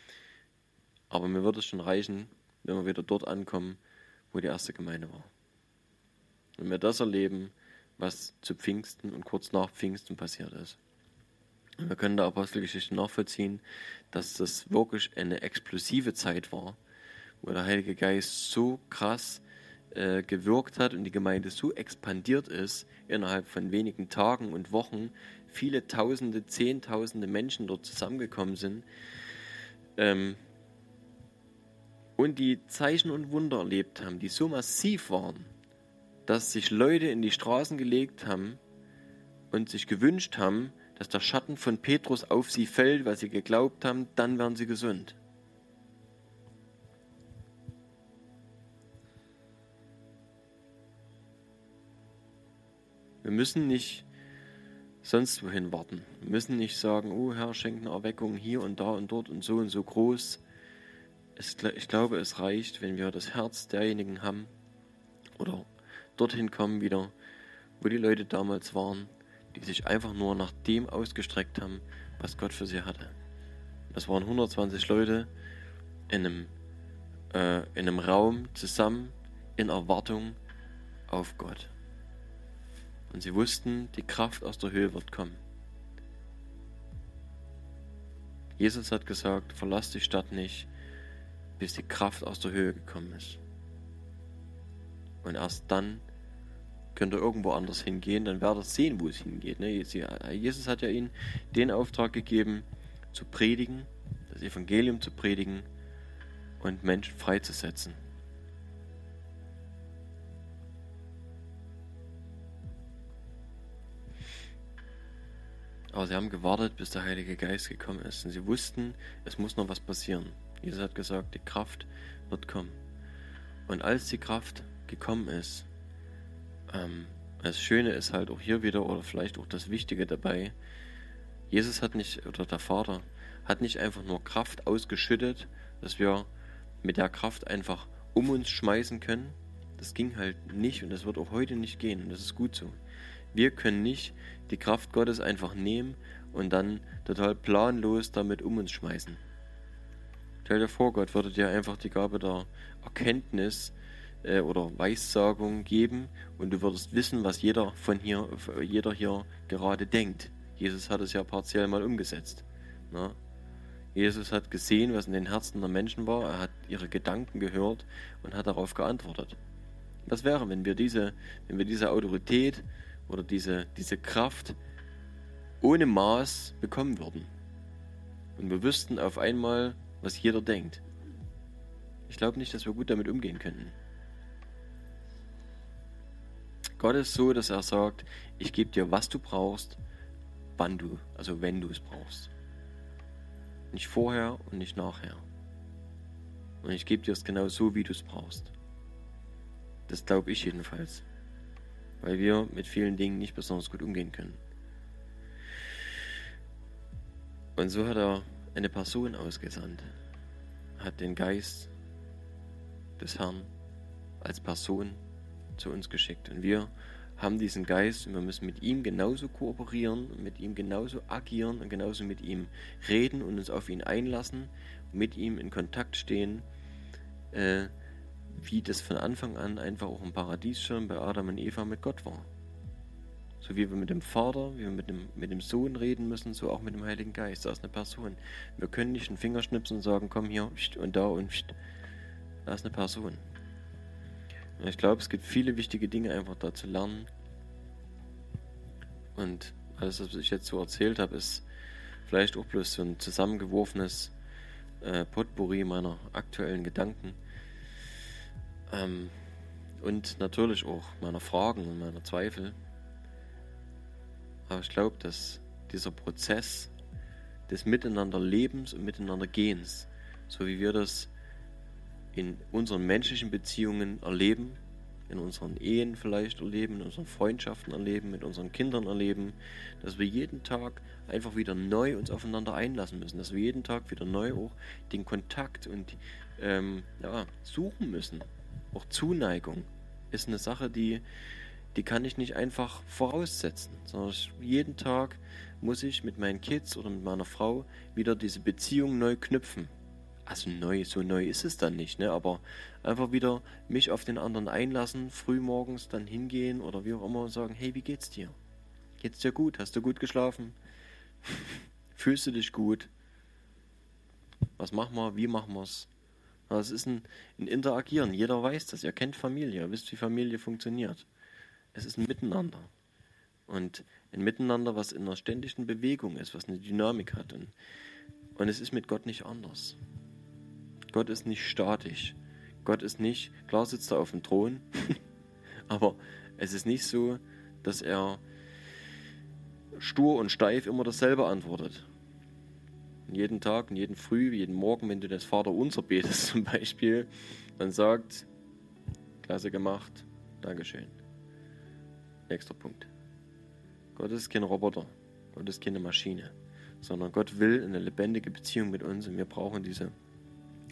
S1: Aber mir würde es schon reichen, wenn wir wieder dort ankommen, wo die erste Gemeinde war. Wenn wir das erleben, was zu Pfingsten und kurz nach Pfingsten passiert ist. Wir können der Apostelgeschichte nachvollziehen, dass das wirklich eine explosive Zeit war, wo der Heilige Geist so krass äh, gewirkt hat und die Gemeinde so expandiert ist, innerhalb von wenigen Tagen und Wochen viele Tausende, Zehntausende Menschen dort zusammengekommen sind ähm, und die Zeichen und Wunder erlebt haben, die so massiv waren, dass sich Leute in die Straßen gelegt haben und sich gewünscht haben, dass der Schatten von Petrus auf sie fällt, weil sie geglaubt haben, dann werden sie gesund. Wir müssen nicht sonst wohin warten. Wir müssen nicht sagen, oh Herr, schenk eine Erweckung hier und da und dort und so und so groß. Es, ich glaube, es reicht, wenn wir das Herz derjenigen haben oder dorthin kommen wieder, wo die Leute damals waren, die sich einfach nur nach dem ausgestreckt haben, was Gott für sie hatte. Das waren 120 Leute in einem, äh, in einem Raum zusammen in Erwartung auf Gott. Und sie wussten, die Kraft aus der Höhe wird kommen. Jesus hat gesagt, verlass die Stadt nicht, bis die Kraft aus der Höhe gekommen ist. Und erst dann könnt ihr irgendwo anders hingehen, dann werdet ihr sehen, wo es hingeht. Ne? Jesus hat ja ihnen den Auftrag gegeben, zu predigen, das Evangelium zu predigen und Menschen freizusetzen. Aber sie haben gewartet, bis der Heilige Geist gekommen ist. Und sie wussten, es muss noch was passieren. Jesus hat gesagt, die Kraft wird kommen. Und als die Kraft gekommen ist, ähm, das Schöne ist halt auch hier wieder, oder vielleicht auch das Wichtige dabei, Jesus hat nicht, oder der Vater, hat nicht einfach nur Kraft ausgeschüttet, dass wir mit der Kraft einfach um uns schmeißen können. Das ging halt nicht und das wird auch heute nicht gehen und das ist gut so. Wir können nicht die Kraft Gottes einfach nehmen und dann total planlos damit um uns schmeißen. Stell dir vor, Gott würde dir einfach die Gabe der Erkenntnis äh, oder Weissagung geben und du würdest wissen, was jeder von hier, jeder hier gerade denkt. Jesus hat es ja partiell mal umgesetzt. Na? Ne? Jesus hat gesehen, was in den Herzen der Menschen war, er hat ihre Gedanken gehört und hat darauf geantwortet. Was wäre, wenn wir diese, wenn wir diese Autorität oder diese, diese Kraft ohne Maß bekommen würden. Und wir wüssten auf einmal, was jeder denkt. Ich glaube nicht, dass wir gut damit umgehen könnten. Gott ist so, dass er sagt, ich gebe dir, was du brauchst, wann du, also wenn du es brauchst. Nicht vorher und nicht nachher. Und ich gebe dir es genau so, wie du es brauchst. Das glaube ich jedenfalls. Weil wir mit vielen Dingen nicht besonders gut umgehen können. Und so hat er eine Person ausgesandt, hat den Geist des Herrn als Person zu uns geschickt. Und wir haben diesen Geist und wir müssen mit ihm genauso kooperieren, mit ihm genauso agieren und genauso mit ihm reden und uns auf ihn einlassen, mit ihm in Kontakt stehen, äh, wie das von Anfang an einfach auch im Paradies schon bei Adam und Eva mit Gott war. So wie wir mit dem Vater, wie wir mit dem, mit dem Sohn reden müssen, so auch mit dem Heiligen Geist. Da ist eine Person. Wir können nicht einen Finger schnipsen und sagen, komm hier und da und da ist eine Person. Ich glaube, es gibt viele wichtige Dinge einfach da zu lernen. Und alles, was ich jetzt so erzählt habe, ist vielleicht auch bloß so ein zusammengeworfenes äh, Potpourri meiner aktuellen Gedanken. Ähm, und natürlich auch meiner Fragen und meiner Zweifel. Aber ich glaube, dass dieser Prozess des Miteinanderlebens und Miteinandergehens, so wie wir das in unseren menschlichen Beziehungen erleben, in unseren Ehen vielleicht erleben, in unseren Freundschaften erleben, mit unseren Kindern erleben, dass wir jeden Tag einfach wieder neu uns aufeinander einlassen müssen, dass wir jeden Tag wieder neu auch den Kontakt und ähm, ja, suchen müssen. Auch Zuneigung ist eine Sache, die, die kann ich nicht einfach voraussetzen, sondern jeden Tag muss ich mit meinen Kids oder mit meiner Frau wieder diese Beziehung neu knüpfen also neu, so neu ist es dann nicht, ne? aber einfach wieder mich auf den anderen einlassen, frühmorgens dann hingehen oder wie auch immer und sagen, hey, wie geht's dir? Geht's dir gut? Hast du gut geschlafen? Fühlst du dich gut? Was machen wir? Wie machen wir es? Es ist ein, ein Interagieren. Jeder weiß das. Ihr kennt Familie. Ihr wisst, wie Familie funktioniert. Es ist ein Miteinander. Und ein Miteinander, was in einer ständigen Bewegung ist, was eine Dynamik hat. Und, und es ist mit Gott nicht anders. Gott ist nicht statisch. Gott ist nicht, klar sitzt er auf dem Thron, aber es ist nicht so, dass er stur und steif immer dasselbe antwortet. Jeden Tag und jeden Früh, jeden Morgen, wenn du das Vater unser betest zum Beispiel, dann sagt, klasse gemacht, Dankeschön. Nächster Punkt. Gott ist kein Roboter, Gott ist keine Maschine, sondern Gott will eine lebendige Beziehung mit uns und wir brauchen diese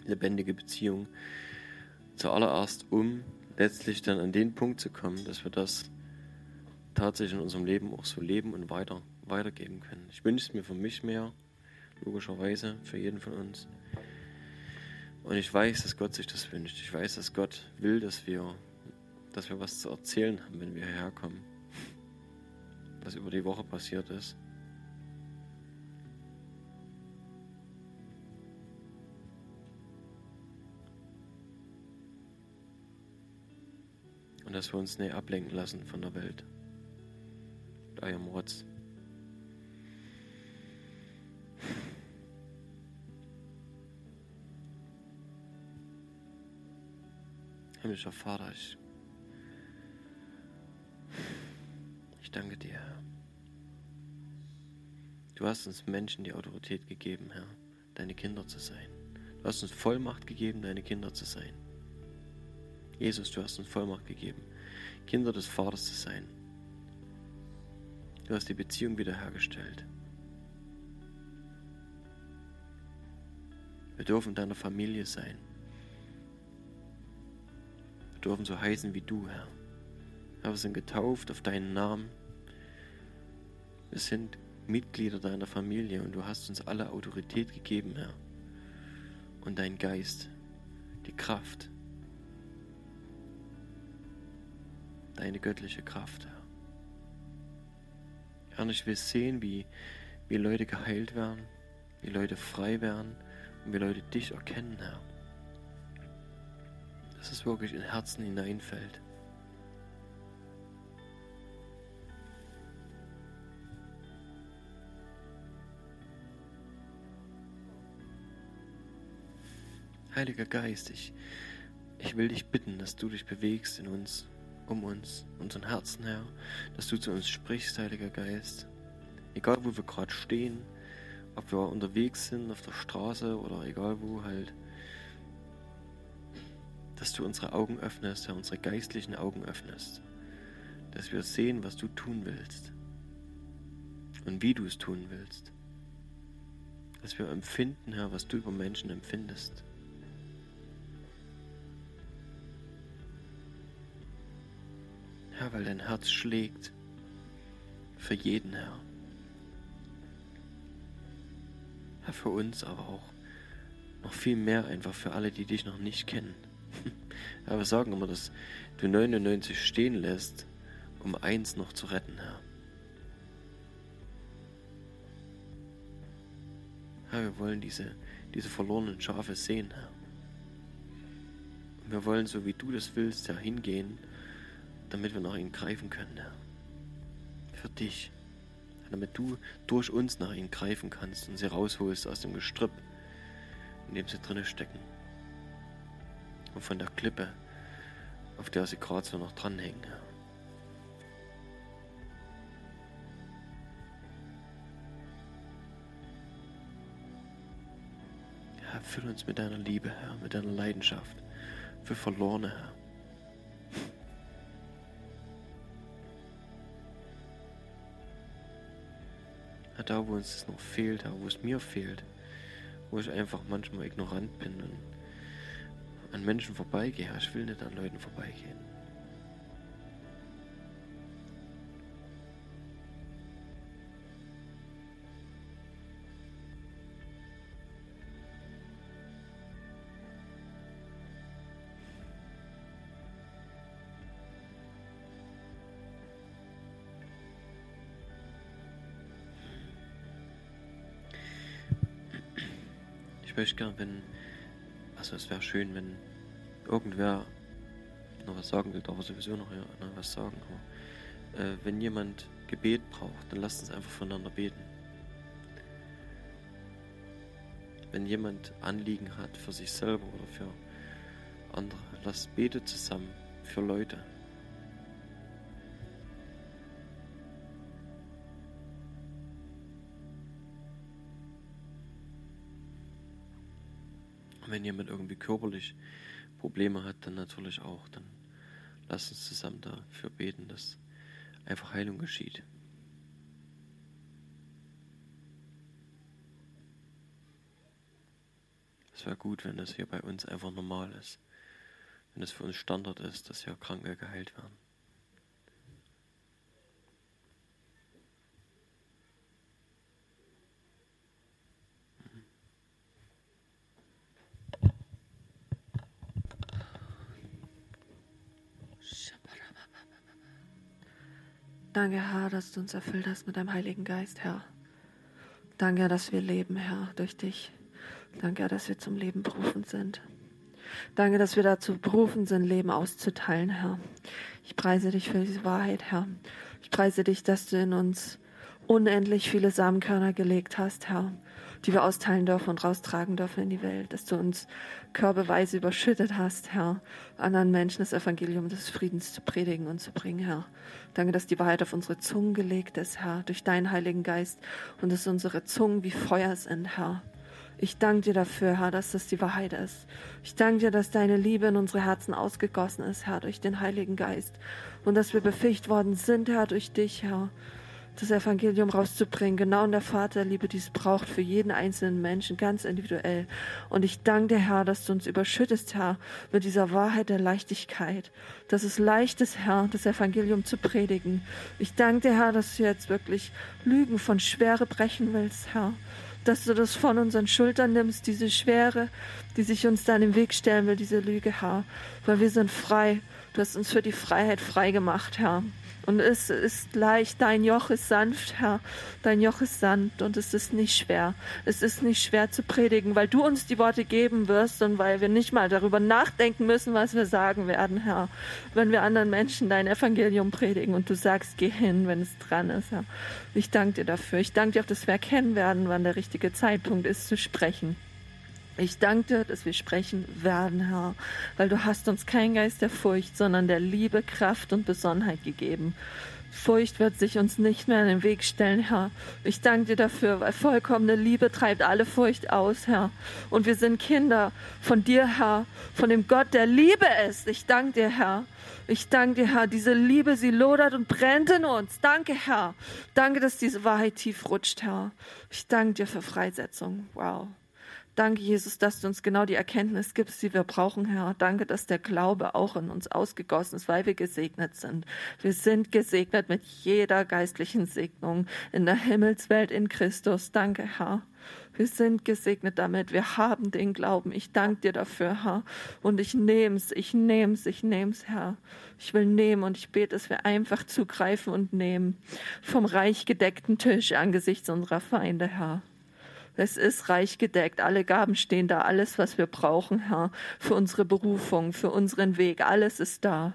S1: lebendige Beziehung. Zuallererst, um letztlich dann an den Punkt zu kommen, dass wir das tatsächlich in unserem Leben auch so leben und weiter, weitergeben können. Ich wünsche es mir für mich mehr, logischerweise, für jeden von uns. Und ich weiß, dass Gott sich das wünscht. Ich weiß, dass Gott will, dass wir, dass wir was zu erzählen haben, wenn wir hierher kommen. Was über die Woche passiert ist. und dass wir uns nicht ablenken lassen von der Welt. Mit eurem Rotz. Himmlischer Vater, ich, ich danke dir, Herr. Du hast uns Menschen die Autorität gegeben, Herr, deine Kinder zu sein. Du hast uns Vollmacht gegeben, deine Kinder zu sein. Jesus, du hast uns Vollmacht gegeben, Kinder des Vaters zu sein. Du hast die Beziehung wiederhergestellt. Wir dürfen deiner Familie sein. Dürfen so heißen wie du, Herr. wir sind getauft auf deinen Namen. Wir sind Mitglieder deiner Familie und du hast uns alle Autorität gegeben, Herr. Und dein Geist, die Kraft, deine göttliche Kraft, Herr. Herr, ich will sehen, wie, wie Leute geheilt werden, wie Leute frei werden und wie Leute dich erkennen, Herr dass es wirklich in Herzen hineinfällt. Heiliger Geist, ich, ich will dich bitten, dass du dich bewegst in uns, um uns, unseren Herzen, her, dass du zu uns sprichst, Heiliger Geist. Egal, wo wir gerade stehen, ob wir unterwegs sind, auf der Straße oder egal wo halt dass du unsere Augen öffnest, Herr, unsere geistlichen Augen öffnest, dass wir sehen, was du tun willst und wie du es tun willst, dass wir empfinden, Herr, was du über Menschen empfindest. Herr, weil dein Herz schlägt für jeden, Herr. Herr, für uns aber auch noch viel mehr einfach für alle, die dich noch nicht kennen. Aber wir sagen immer, dass du 99 stehen lässt, um eins noch zu retten, Herr. Herr, wir wollen diese, diese verlorenen Schafe sehen, Herr. Wir wollen, so wie du das willst, Herr, hingehen, damit wir nach ihnen greifen können, Herr. Für dich. Damit du durch uns nach ihnen greifen kannst und sie rausholst aus dem Gestrüpp, in dem sie drinnen stecken und von der Klippe, auf der sie gerade so noch dranhängen. Herr, füll uns mit deiner Liebe, Herr, mit deiner Leidenschaft für Verlorene, Herr. Herr, da wo uns es noch fehlt, Herr, wo es mir fehlt, wo ich einfach manchmal ignorant bin und an Menschen vorbeigehe. Ich will nicht an Leuten vorbeigehen. Ich möchte gern, wenn also es wäre schön, wenn irgendwer noch was sagen will, darf er sowieso noch, ja, was sagen. Aber äh, wenn jemand Gebet braucht, dann lasst uns einfach voneinander beten. Wenn jemand Anliegen hat für sich selber oder für andere, lasst bete zusammen für Leute. Wenn jemand irgendwie körperlich Probleme hat, dann natürlich auch. Dann lass uns zusammen dafür beten, dass einfach Heilung geschieht. Es wäre gut, wenn das hier bei uns einfach normal ist. Wenn es für uns Standard ist, dass hier Kranke geheilt werden.
S2: Danke, Herr, dass du uns erfüllt hast mit deinem Heiligen Geist, Herr. Danke, dass wir leben, Herr, durch dich. Danke, dass wir zum Leben berufen sind. Danke, dass wir dazu berufen sind, Leben auszuteilen, Herr. Ich preise dich für diese Wahrheit, Herr. Ich preise dich, dass du in uns unendlich viele Samenkörner gelegt hast, Herr die wir austeilen dürfen und raustragen dürfen in die Welt, dass du uns körbeweise überschüttet hast, Herr, anderen Menschen das Evangelium des Friedens zu predigen und zu bringen, Herr. Danke, dass die Wahrheit auf unsere Zungen gelegt ist, Herr, durch deinen Heiligen Geist und dass unsere Zungen wie Feuer sind, Herr. Ich danke dir dafür, Herr, dass das die Wahrheit ist. Ich danke dir, dass deine Liebe in unsere Herzen ausgegossen ist, Herr, durch den Heiligen Geist. Und dass wir befähigt worden sind, Herr, durch dich, Herr, das Evangelium rauszubringen, genau in der Vaterliebe, die es braucht für jeden einzelnen Menschen, ganz individuell. Und ich danke dir, Herr, dass du uns überschüttest, Herr, mit dieser Wahrheit der Leichtigkeit, dass es leicht ist, Herr, das Evangelium zu predigen. Ich danke dir, Herr, dass du jetzt wirklich Lügen von Schwere brechen willst, Herr dass du das von unseren Schultern nimmst, diese Schwere, die sich uns dann im Weg stellen will, diese Lüge, Herr. Weil wir sind frei. Du hast uns für die Freiheit frei gemacht, Herr. Und es ist leicht, dein Joch ist sanft, Herr. Dein Joch ist sanft und es ist nicht schwer. Es ist nicht schwer zu predigen, weil du uns die Worte geben wirst und weil wir nicht mal darüber nachdenken müssen, was wir sagen werden, Herr. Wenn wir anderen Menschen dein Evangelium predigen und du sagst, geh hin, wenn es dran ist, Herr. Ich danke dir dafür. Ich danke dir auch, dass wir erkennen werden, wann der richtige Zeitpunkt ist zu sprechen. Ich danke dir, dass wir sprechen werden, Herr, weil du hast uns keinen Geist der Furcht, sondern der Liebe, Kraft und Besonnenheit gegeben. Furcht wird sich uns nicht mehr in den Weg stellen, Herr. Ich danke dir dafür, weil vollkommene Liebe treibt alle Furcht aus, Herr. Und wir sind Kinder von dir, Herr, von dem Gott, der Liebe ist. Ich danke dir, Herr. Ich danke dir, Herr. Diese Liebe, sie lodert und brennt in uns. Danke, Herr. Danke, dass diese Wahrheit tief rutscht, Herr. Ich danke dir für Freisetzung. Wow. Danke, Jesus, dass du uns genau die Erkenntnis gibst, die wir brauchen, Herr. Danke, dass der Glaube auch in uns ausgegossen ist, weil wir gesegnet sind. Wir sind gesegnet mit jeder geistlichen Segnung in der Himmelswelt in Christus. Danke, Herr. Wir sind gesegnet damit. Wir haben den Glauben. Ich danke dir dafür, Herr. Und ich nehm's, ich nehm's, ich nehm's, Herr. Ich will nehmen und ich bete, dass wir einfach zugreifen und nehmen vom reich gedeckten Tisch angesichts unserer Feinde, Herr. Es ist reich gedeckt. Alle Gaben stehen da. Alles, was wir brauchen, Herr, für unsere Berufung, für unseren Weg. Alles ist da.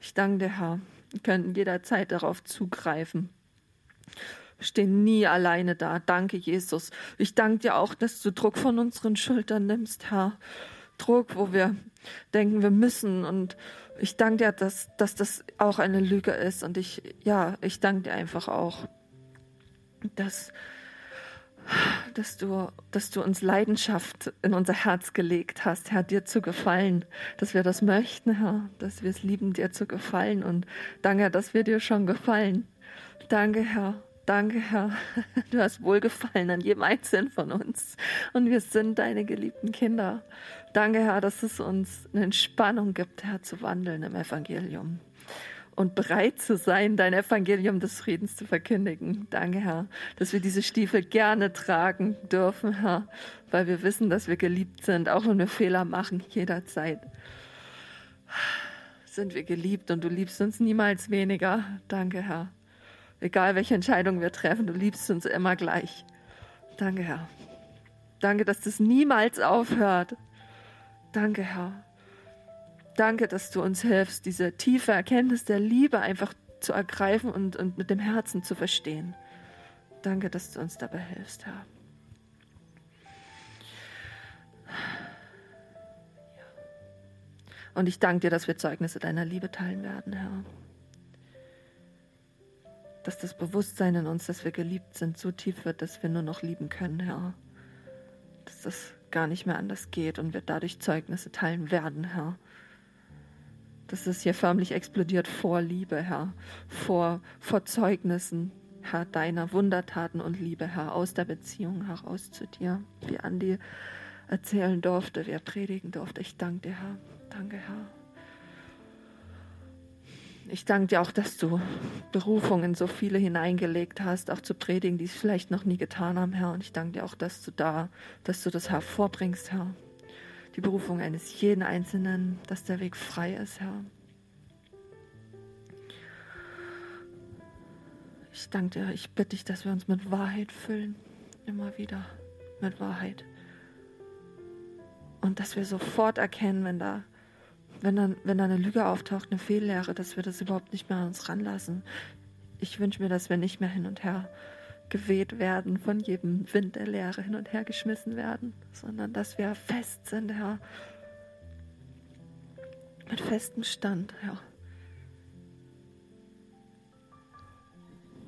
S2: Ich danke dir, Herr. Wir können jederzeit darauf zugreifen. Wir stehen nie alleine da. Danke, Jesus. Ich danke dir auch, dass du Druck von unseren Schultern nimmst, Herr. Druck, wo wir denken, wir müssen. Und ich danke dir, dass, dass das auch eine Lüge ist. Und ich, ja, ich danke dir einfach auch, dass dass du, dass du uns Leidenschaft in unser Herz gelegt hast, Herr, dir zu gefallen, dass wir das möchten, Herr, dass wir es lieben, dir zu gefallen. Und danke, dass wir dir schon gefallen. Danke, Herr. Danke, Herr. Du hast wohlgefallen an jedem Einzelnen von uns. Und wir sind deine geliebten Kinder. Danke, Herr, dass es uns eine Entspannung gibt, Herr, zu wandeln im Evangelium und bereit zu sein, dein Evangelium des Friedens zu verkündigen. Danke, Herr, dass wir diese Stiefel gerne tragen dürfen, Herr, weil wir wissen, dass wir geliebt sind, auch wenn wir Fehler machen, jederzeit. Sind wir geliebt und du liebst uns niemals weniger. Danke, Herr. Egal welche Entscheidung wir treffen, du liebst uns immer gleich. Danke, Herr. Danke, dass das niemals aufhört. Danke, Herr. Danke, dass du uns hilfst, diese tiefe Erkenntnis der Liebe einfach zu ergreifen und, und mit dem Herzen zu verstehen. Danke, dass du uns dabei hilfst, Herr. Und ich danke dir, dass wir Zeugnisse deiner Liebe teilen werden, Herr. Dass das Bewusstsein in uns, dass wir geliebt sind, so tief wird, dass wir nur noch lieben können, Herr. Dass das gar nicht mehr anders geht und wir dadurch Zeugnisse teilen werden, Herr dass es hier förmlich explodiert vor Liebe, Herr, vor, vor Zeugnissen, Herr, deiner Wundertaten und Liebe, Herr, aus der Beziehung heraus zu dir, wie Andi erzählen durfte, wie er predigen durfte. Ich danke dir, Herr. Danke, Herr. Ich danke dir auch, dass du Berufungen so viele hineingelegt hast, auch zu predigen, die es vielleicht noch nie getan haben, Herr. Und ich danke dir auch, dass du da, dass du das hervorbringst, Herr die Berufung eines jeden Einzelnen, dass der Weg frei ist, Herr. Ich danke dir, ich bitte dich, dass wir uns mit Wahrheit füllen, immer wieder mit Wahrheit. Und dass wir sofort erkennen, wenn da, wenn dann, wenn da eine Lüge auftaucht, eine Fehllehre, dass wir das überhaupt nicht mehr an uns ranlassen. Ich wünsche mir, dass wir nicht mehr hin und her geweht werden, von jedem Wind der Lehre hin und her geschmissen werden, sondern dass wir fest sind, Herr. Mit festem Stand, Herr.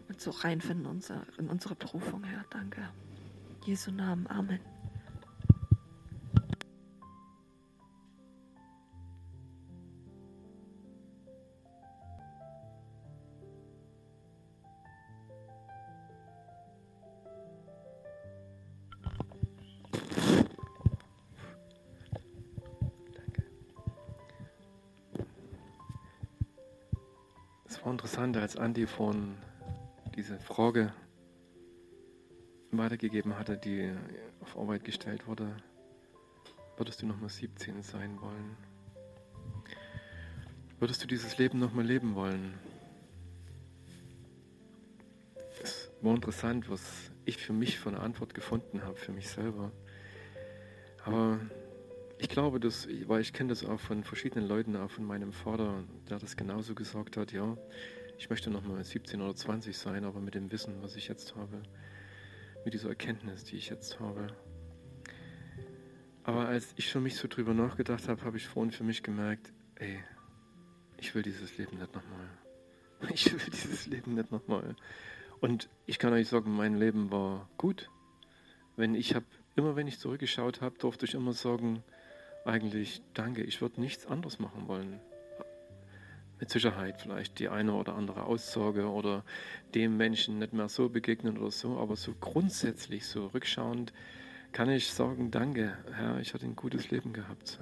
S2: Und so reinfinden in unsere Berufung, Herr. Danke. Jesu Namen. Amen.
S3: Interessant, als Andi von diese Frage weitergegeben hatte, die auf Arbeit gestellt wurde, würdest du nochmal 17 sein wollen? Würdest du dieses Leben nochmal leben wollen? Es war interessant, was ich für mich für eine Antwort gefunden habe, für mich selber. Aber ich glaube, dass, weil ich kenne das auch von verschiedenen Leuten, auch von meinem Vater, der das genauso gesagt hat, ja, ich möchte noch mal 17 oder 20 sein, aber mit dem Wissen, was ich jetzt habe, mit dieser Erkenntnis, die ich jetzt habe.
S1: Aber als ich für mich so drüber nachgedacht habe, habe ich vorhin für mich gemerkt, ey, ich will dieses Leben nicht nochmal. Ich will dieses Leben nicht nochmal. Und ich kann euch sagen, mein Leben war gut. Wenn ich habe, immer wenn ich zurückgeschaut habe, durfte ich immer sagen, eigentlich danke, ich würde nichts anderes machen wollen. Mit Sicherheit vielleicht die eine oder andere Aussage oder dem Menschen nicht mehr so begegnen oder so, aber so grundsätzlich, so rückschauend, kann ich sagen, danke, Herr, ich hatte ein gutes Leben gehabt.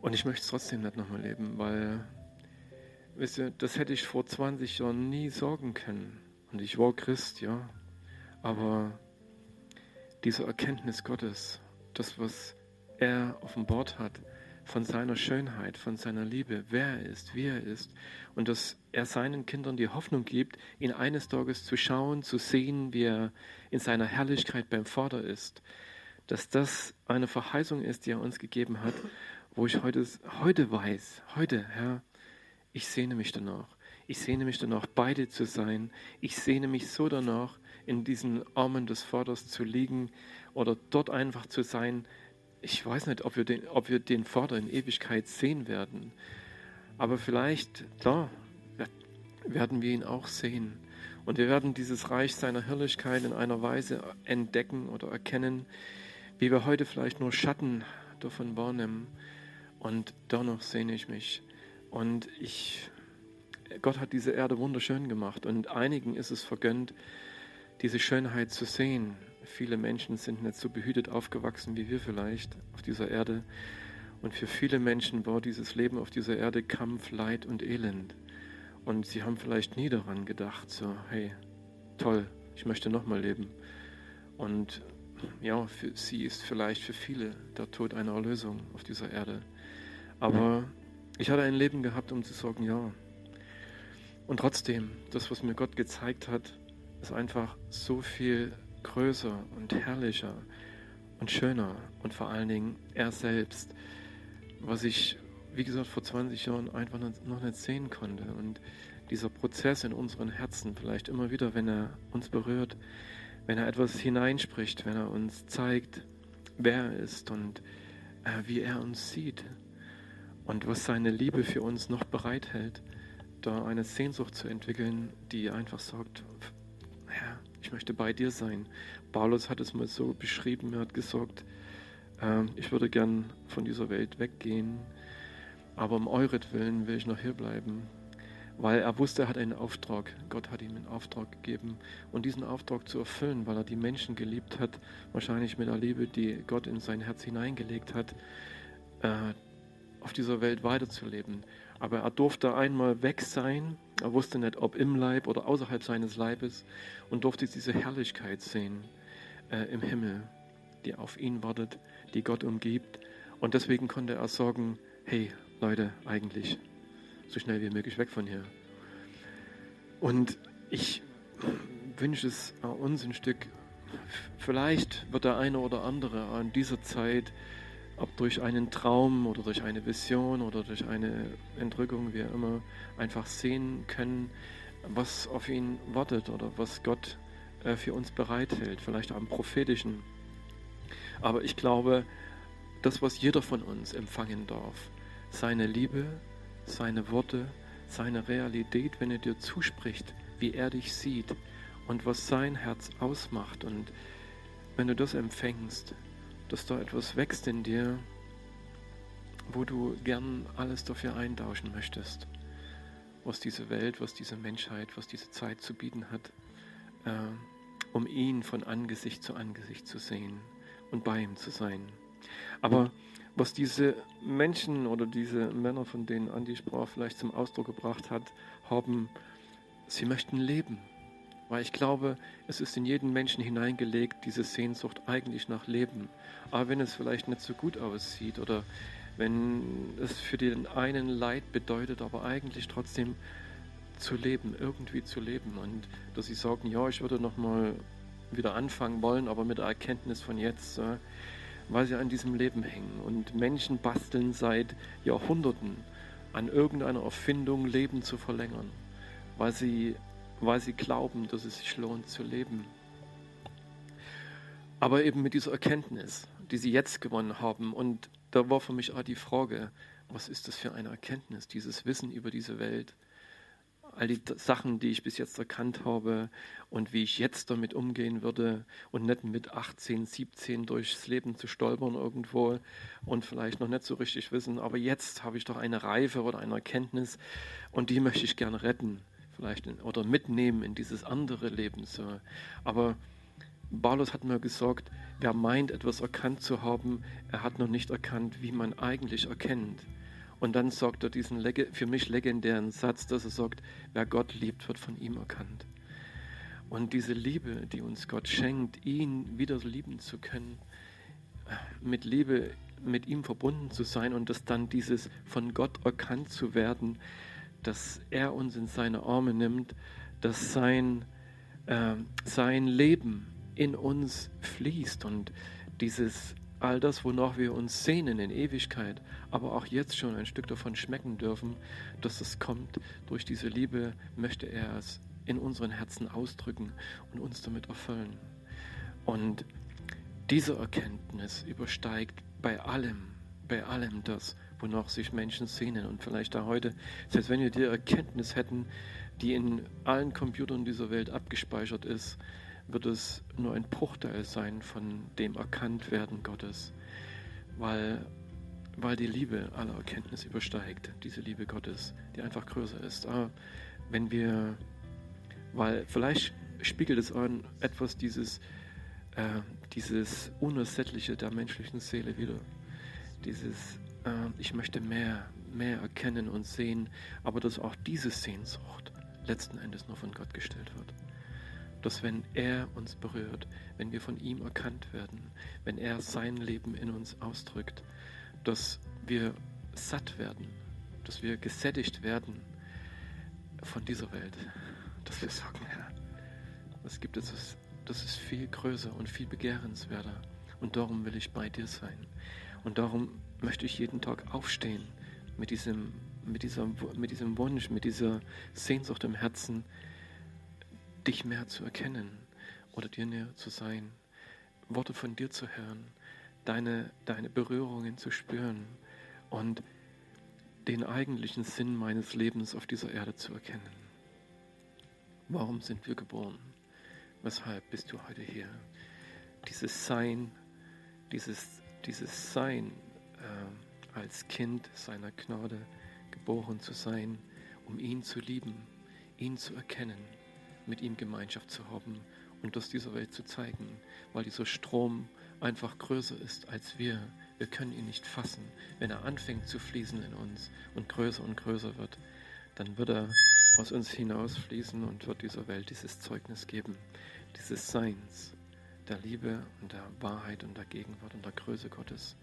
S1: Und ich möchte es trotzdem nicht nochmal leben, weil, wisst ihr, das hätte ich vor 20 Jahren nie sagen können. Und ich war Christ, ja. Aber diese Erkenntnis Gottes, das, was er offenbart hat, von seiner Schönheit, von seiner Liebe, wer er ist, wie er ist und dass er seinen Kindern die Hoffnung gibt, ihn eines Tages zu schauen, zu sehen, wie er in seiner Herrlichkeit beim Vater ist, dass das eine Verheißung ist, die er uns gegeben hat, wo ich heute, heute weiß, heute, Herr, ich sehne mich danach. Ich sehne mich danach, beide zu sein. Ich sehne mich so danach, in diesen Armen des Vaters zu liegen oder dort einfach zu sein, ich weiß nicht, ob wir, den, ob wir den Vater in Ewigkeit sehen werden. Aber vielleicht, klar, werden wir ihn auch sehen. Und wir werden dieses Reich seiner Herrlichkeit in einer Weise entdecken oder erkennen, wie wir heute vielleicht nur Schatten davon wahrnehmen. Und dennoch sehne ich mich. Und ich, Gott hat diese Erde wunderschön gemacht. Und einigen ist es vergönnt, diese Schönheit zu sehen Viele Menschen sind nicht so behütet aufgewachsen wie wir vielleicht auf dieser Erde. Und für viele Menschen war dieses Leben auf dieser Erde Kampf, Leid und Elend. Und sie haben vielleicht nie daran gedacht, so, hey, toll, ich möchte nochmal leben. Und ja, für sie ist vielleicht für viele der Tod eine Erlösung auf dieser Erde. Aber ich hatte ein Leben gehabt, um zu sagen, ja. Und trotzdem, das, was mir Gott gezeigt hat, ist einfach so viel größer und herrlicher und schöner und vor allen Dingen er selbst, was ich, wie gesagt, vor 20 Jahren einfach noch nicht sehen konnte. Und dieser Prozess in unseren Herzen, vielleicht immer wieder, wenn er uns berührt, wenn er etwas hineinspricht, wenn er uns zeigt, wer er ist und äh, wie er uns sieht und was seine Liebe für uns noch bereithält, da eine Sehnsucht zu entwickeln, die einfach sagt, Herr, ich möchte bei dir sein. Paulus hat es mal so beschrieben, er hat gesagt, äh, ich würde gern von dieser Welt weggehen, aber um euretwillen will ich noch hier bleiben. Weil er wusste, er hat einen Auftrag. Gott hat ihm einen Auftrag gegeben. Und diesen Auftrag zu erfüllen, weil er die Menschen geliebt hat, wahrscheinlich mit der Liebe, die Gott in sein Herz hineingelegt hat, äh, auf dieser Welt weiterzuleben. Aber er durfte einmal weg sein. Er wusste nicht, ob im Leib oder außerhalb seines Leibes und durfte diese Herrlichkeit sehen äh, im Himmel, die auf ihn wartet, die Gott umgibt. Und deswegen konnte er sagen, hey Leute, eigentlich so schnell wie möglich weg von hier. Und ich wünsche es uns ein Stück, vielleicht wird der eine oder andere an dieser Zeit ob durch einen Traum oder durch eine Vision oder durch eine Entrückung, wie immer, einfach sehen können, was auf ihn wartet oder was Gott äh, für uns bereithält, vielleicht im prophetischen. Aber ich glaube, das, was jeder von uns empfangen darf, seine Liebe, seine Worte, seine Realität, wenn er dir zuspricht, wie er dich sieht und was sein Herz ausmacht. Und wenn du das empfängst, dass da etwas wächst in dir, wo du gern alles dafür eintauschen möchtest, was diese Welt, was diese Menschheit, was diese Zeit zu bieten hat, äh, um ihn von Angesicht zu Angesicht zu sehen und bei ihm zu sein. Aber was diese Menschen oder diese Männer, von denen Andi sprach, vielleicht zum Ausdruck gebracht hat, haben, sie möchten leben. Weil ich glaube, es ist in jeden Menschen hineingelegt, diese Sehnsucht eigentlich nach Leben. Aber wenn es vielleicht nicht so gut aussieht oder wenn es für den einen Leid bedeutet, aber eigentlich trotzdem zu leben, irgendwie zu leben. Und dass sie sagen, ja, ich würde nochmal wieder anfangen wollen, aber mit der Erkenntnis von jetzt, weil sie an diesem Leben hängen. Und Menschen basteln seit Jahrhunderten an irgendeiner Erfindung, Leben zu verlängern, weil sie weil sie glauben, dass es sich lohnt zu leben. Aber eben mit dieser Erkenntnis, die sie jetzt gewonnen haben. Und da war für mich auch die Frage, was ist das für eine Erkenntnis, dieses Wissen über diese Welt? all die Sachen, die ich bis jetzt erkannt habe und wie ich jetzt damit umgehen würde und nicht mit 18, 17 durchs Leben zu stolpern irgendwo und vielleicht noch nicht so richtig wissen, aber jetzt habe ich doch eine Reife oder eine Erkenntnis und die möchte ich gerne retten, vielleicht oder mitnehmen in dieses andere Leben. So. Aber Paulus hat mir gesagt, wer meint, etwas erkannt zu haben, er hat noch nicht erkannt, wie man eigentlich erkennt. Und dann sagt er diesen für mich legendären Satz, dass er sagt, wer Gott liebt, wird von ihm erkannt. Und diese Liebe, die uns Gott schenkt, ihn wieder lieben zu können, mit Liebe mit ihm verbunden zu sein und dass dann dieses von Gott erkannt zu werden, dass er uns in seine Arme nimmt, dass sein, äh, sein Leben in uns fließt und dieses all das, wonach wir uns sehnen in Ewigkeit, aber auch jetzt schon ein Stück davon schmecken dürfen, dass es kommt. Durch diese Liebe möchte er es in unseren Herzen ausdrücken und uns damit erfüllen. Und diese Erkenntnis übersteigt bei allem, bei allem das, wonach sich Menschen sehnen. Und vielleicht da heute, selbst wenn wir die Erkenntnis hätten, die in allen Computern dieser Welt abgespeichert ist, wird es nur ein Bruchteil sein von dem Erkanntwerden Gottes, weil, weil die Liebe aller Erkenntnis übersteigt, diese Liebe Gottes, die einfach größer ist. Aber wenn wir, weil vielleicht spiegelt es an etwas dieses, äh, dieses Unersättliche der menschlichen Seele wieder, dieses, ich möchte mehr, mehr erkennen und sehen, aber dass auch diese Sehnsucht letzten Endes nur von Gott gestellt wird. Dass wenn er uns berührt, wenn wir von ihm erkannt werden, wenn er sein Leben in uns ausdrückt, dass wir satt werden, dass wir gesättigt werden von dieser Welt, dass wir sagen, Herr, was gibt es, das ist viel größer und viel begehrenswerter. Und darum will ich bei dir sein. Und darum möchte ich jeden Tag aufstehen mit diesem, mit dieser, mit diesem Wunsch, mit dieser Sehnsucht im Herzen, dich mehr zu erkennen oder dir näher zu sein, Worte von dir zu hören, deine, deine Berührungen zu spüren und den eigentlichen Sinn meines Lebens auf dieser Erde zu erkennen. Warum sind wir geboren? Weshalb bist du heute hier? Dieses Sein, dieses, dieses Sein äh, als Kind seiner Gnade geboren zu sein, um ihn zu lieben, ihn zu erkennen mit ihm Gemeinschaft zu haben und das dieser Welt zu zeigen, weil dieser Strom einfach größer ist als wir. Wir können ihn nicht fassen. Wenn er anfängt zu fließen in uns und größer und größer wird, dann wird er aus uns hinausfließen und wird dieser Welt dieses Zeugnis geben, dieses Seins, der Liebe und der Wahrheit und der Gegenwart und der Größe Gottes.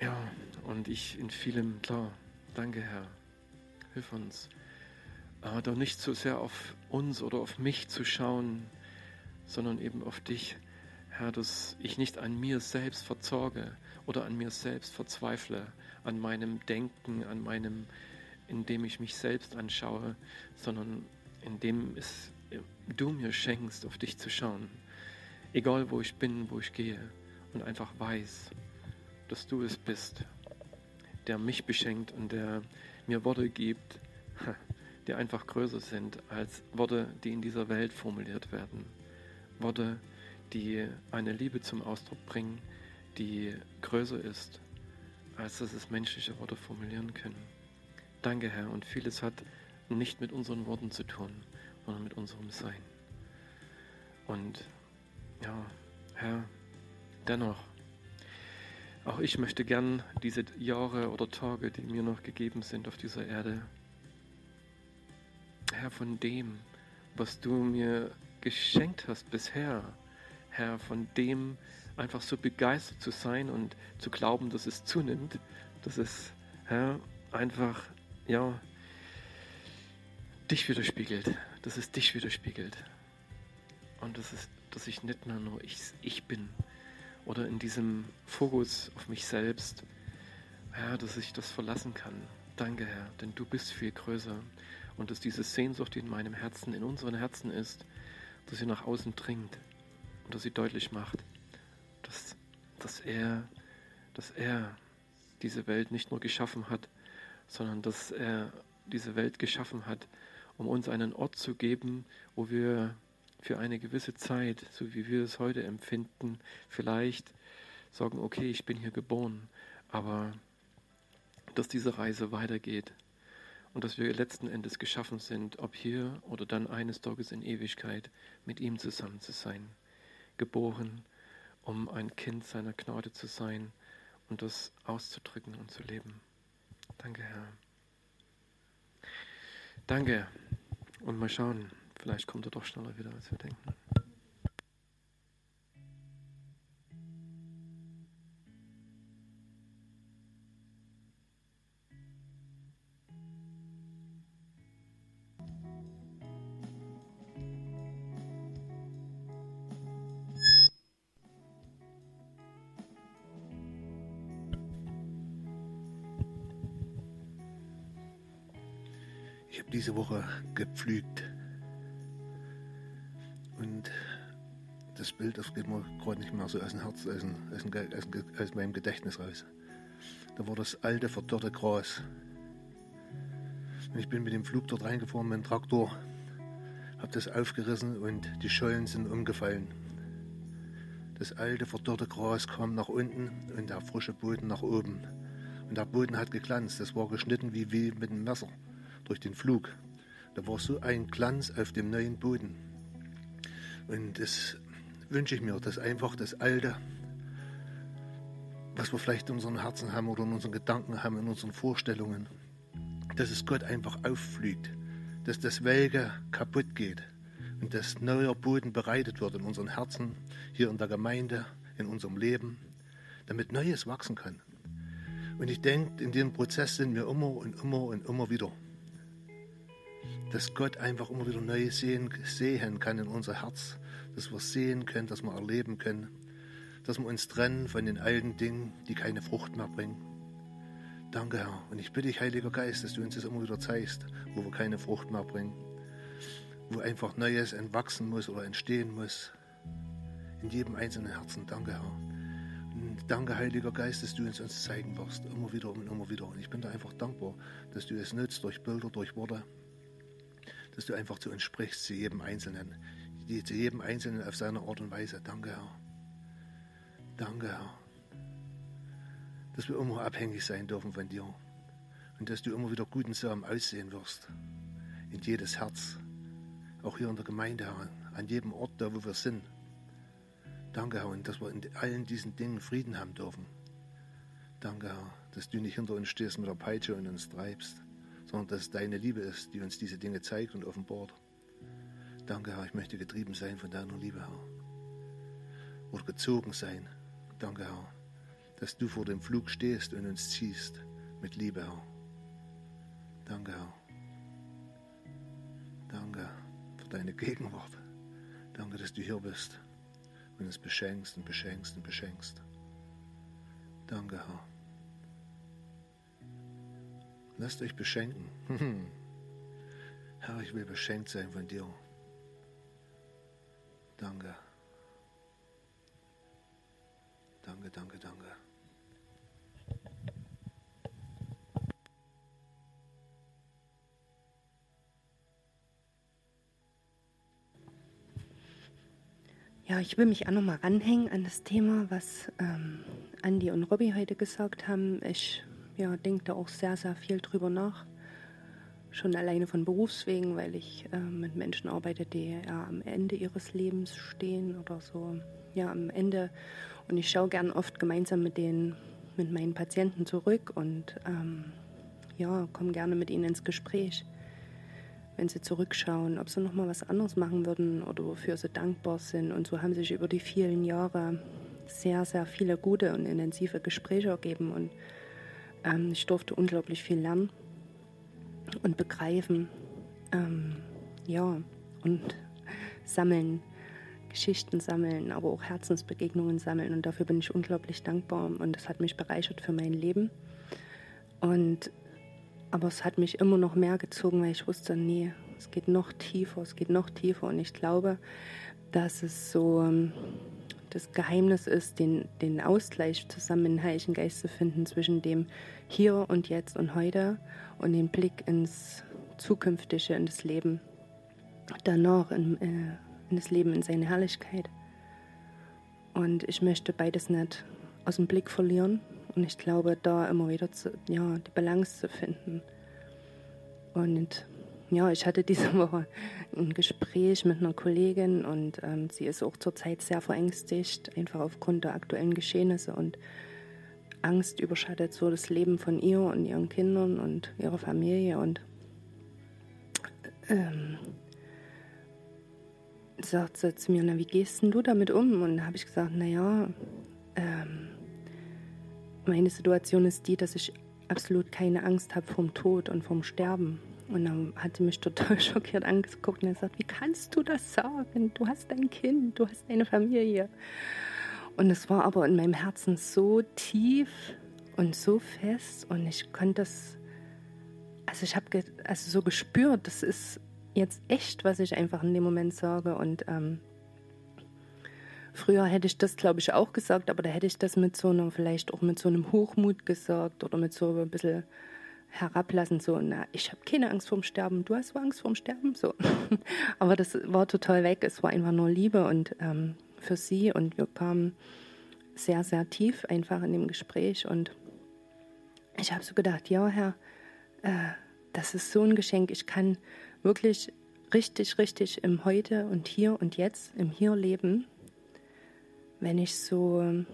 S1: Ja, und ich in vielem, klar, danke Herr, hilf uns. Aber doch nicht so sehr auf uns oder auf mich zu schauen, sondern eben auf dich, Herr, dass ich nicht an mir selbst verzorge oder an mir selbst verzweifle, an meinem Denken, an meinem, indem ich mich selbst anschaue, sondern indem es du mir schenkst, auf dich zu schauen, egal wo ich bin, wo ich gehe, und einfach weiß, dass du es bist, der mich beschenkt und der mir Worte gibt, die einfach größer sind als Worte, die in dieser Welt formuliert werden. Worte, die eine Liebe zum Ausdruck bringen, die größer ist, als dass es menschliche Worte formulieren können. Danke, Herr, und vieles hat nicht mit unseren Worten zu tun, sondern mit unserem Sein. Und ja, Herr, dennoch, auch ich möchte gern diese Jahre oder Tage, die mir noch gegeben sind auf dieser Erde, Herr, von dem, was du mir geschenkt hast bisher, Herr, von dem einfach so begeistert zu sein und zu glauben, dass es zunimmt, dass es, Herr, einfach, ja, dich widerspiegelt, dass es dich widerspiegelt. Und dass, es, dass ich nicht mehr nur ich, ich bin oder in diesem Fokus auf mich selbst, Herr, dass ich das verlassen kann. Danke, Herr, denn du bist viel größer und dass diese Sehnsucht, die in meinem Herzen, in unseren Herzen ist, dass sie nach außen dringt und dass sie deutlich macht,
S3: dass er, dass er diese Welt nicht nur geschaffen hat, sondern dass er diese Welt geschaffen hat, um uns einen Ort zu geben, wo wir für eine gewisse Zeit, so wie wir es heute empfinden, vielleicht sagen, okay, ich bin hier geboren, aber dass diese Reise weitergeht und dass wir letzten Endes geschaffen sind, ob hier oder dann eines Tages in Ewigkeit mit ihm zusammen zu sein, geboren, um ein Kind seiner Gnade zu sein und das auszudrücken und zu leben. Danke, Herr. Danke. Und mal schauen, vielleicht kommt er doch schneller wieder, als wir denken.
S4: Mir gerade nicht mehr so aus dem Herz, aus, dem, aus, dem, aus, meinem Gedächtnis raus. Da war das alte, verdorrte Gras. Und ich bin mit dem Flug dort reingefahren, mit dem Traktor, habe das aufgerissen und die Schollen sind umgefallen. Das alte, verdorrte Gras kam nach unten und der frische Boden nach oben. Und der Boden hat geglanzt. Das war geschnitten wie, wie mit einem Messer durch den Flug. Da war so ein Glanz auf dem neuen Boden. Und das wünsche ich mir, dass einfach das Alte, was wir vielleicht in unseren Herzen haben oder in unseren Gedanken haben, in unseren Vorstellungen, dass es Gott einfach auffliegt, dass das Welge kaputt geht und dass neuer Boden bereitet wird in unseren Herzen, hier in der Gemeinde, in unserem Leben, damit Neues wachsen kann. Und ich denke, in dem Prozess sind wir immer und immer und immer wieder dass Gott einfach immer wieder neu sehen, sehen kann in unser Herz, dass wir sehen können, dass wir erleben können, dass wir uns trennen von den alten Dingen, die keine Frucht mehr bringen. Danke, Herr. Und ich bitte dich, Heiliger Geist, dass du uns das immer wieder zeigst, wo wir keine Frucht mehr bringen, wo einfach Neues entwachsen muss oder entstehen muss. In jedem einzelnen Herzen. Danke, Herr. Und danke, Heiliger Geist, dass du uns uns zeigen wirst, immer wieder und immer wieder. Und ich bin da einfach dankbar, dass du es nützt durch Bilder, durch Worte dass du einfach zu uns sprichst, zu jedem Einzelnen, zu jedem Einzelnen auf seine Art und Weise. Danke, Herr. Danke, Herr. Dass wir immer abhängig sein dürfen von dir und dass du immer wieder guten Samen aussehen wirst in jedes Herz, auch hier in der Gemeinde, Herr, an jedem Ort, da wo wir sind. Danke, Herr, und dass wir in allen diesen Dingen Frieden haben dürfen. Danke, Herr, dass du nicht hinter uns stehst mit der Peitsche und uns treibst, sondern dass es deine Liebe ist, die uns diese Dinge zeigt und offenbart. Danke, Herr, ich möchte getrieben sein von deiner Liebe, Herr. Oder gezogen sein. Danke, Herr, dass du vor dem Flug stehst und uns ziehst mit Liebe, Herr. Danke, Herr. Danke für deine Gegenwart. Danke, dass du hier bist und uns beschenkst und beschenkst und beschenkst. Danke, Herr. Lasst euch beschenken. Herr, ich will beschenkt sein von dir. Danke. Danke, danke, danke.
S5: Ja, ich will mich auch nochmal ranhängen an das Thema, was ähm, Andi und Robby heute gesagt haben. Ich ja, denke da auch sehr, sehr viel drüber nach. Schon alleine von Berufswegen, weil ich äh, mit Menschen arbeite, die ja am Ende ihres Lebens stehen oder so, ja, am Ende. Und ich schaue gern oft gemeinsam mit den, mit meinen Patienten zurück und ähm, ja, komme gerne mit ihnen ins Gespräch, wenn sie zurückschauen, ob sie nochmal was anderes machen würden oder wofür sie dankbar sind. Und so haben sich über die vielen Jahre sehr, sehr viele gute und intensive Gespräche ergeben und ähm, ich durfte unglaublich viel lernen und begreifen. Ähm, ja, und sammeln, Geschichten sammeln, aber auch Herzensbegegnungen sammeln. Und dafür bin ich unglaublich dankbar. Und das hat mich bereichert für mein Leben. Und aber es hat mich immer noch mehr gezogen, weil ich wusste, nee, es geht noch tiefer, es geht noch tiefer. Und ich glaube, dass es so ähm, das Geheimnis ist, den, den Ausgleich zusammen in Heiligen Geist zu finden zwischen dem Hier und Jetzt und Heute und den Blick ins Zukünftige, in das Leben danach, in, äh, in das Leben in seine Herrlichkeit. Und ich möchte beides nicht aus dem Blick verlieren. Und ich glaube, da immer wieder zu, ja, die Balance zu finden. Und ja, ich hatte diese Woche ein Gespräch mit einer Kollegin und ähm, sie ist auch zurzeit sehr verängstigt, einfach aufgrund der aktuellen Geschehnisse und Angst überschattet so das Leben von ihr und ihren Kindern und ihrer Familie und ähm, sagt sie zu mir, na, wie gehst denn du damit um? Und da habe ich gesagt, naja, ähm, meine Situation ist die, dass ich absolut keine Angst habe vom Tod und vom Sterben. Und dann hat sie mich total schockiert angeguckt und gesagt, wie kannst du das sagen? Du hast ein Kind, du hast eine Familie. Und es war aber in meinem Herzen so tief und so fest und ich konnte das, also ich habe also so gespürt, das ist jetzt echt, was ich einfach in dem Moment sage. Und ähm, früher hätte ich das, glaube ich, auch gesagt, aber da hätte ich das mit so einer, vielleicht auch mit so einem Hochmut gesagt oder mit so ein bisschen herablassen, so, na, ich habe keine Angst vorm Sterben, du hast Angst vorm Sterben, so. aber das war total weg, es war einfach nur Liebe und ähm, für sie und wir kamen sehr, sehr tief einfach in dem Gespräch und ich habe so gedacht, ja, Herr, äh, das ist so ein Geschenk, ich kann wirklich richtig, richtig im Heute und Hier und Jetzt, im Hier leben, wenn ich so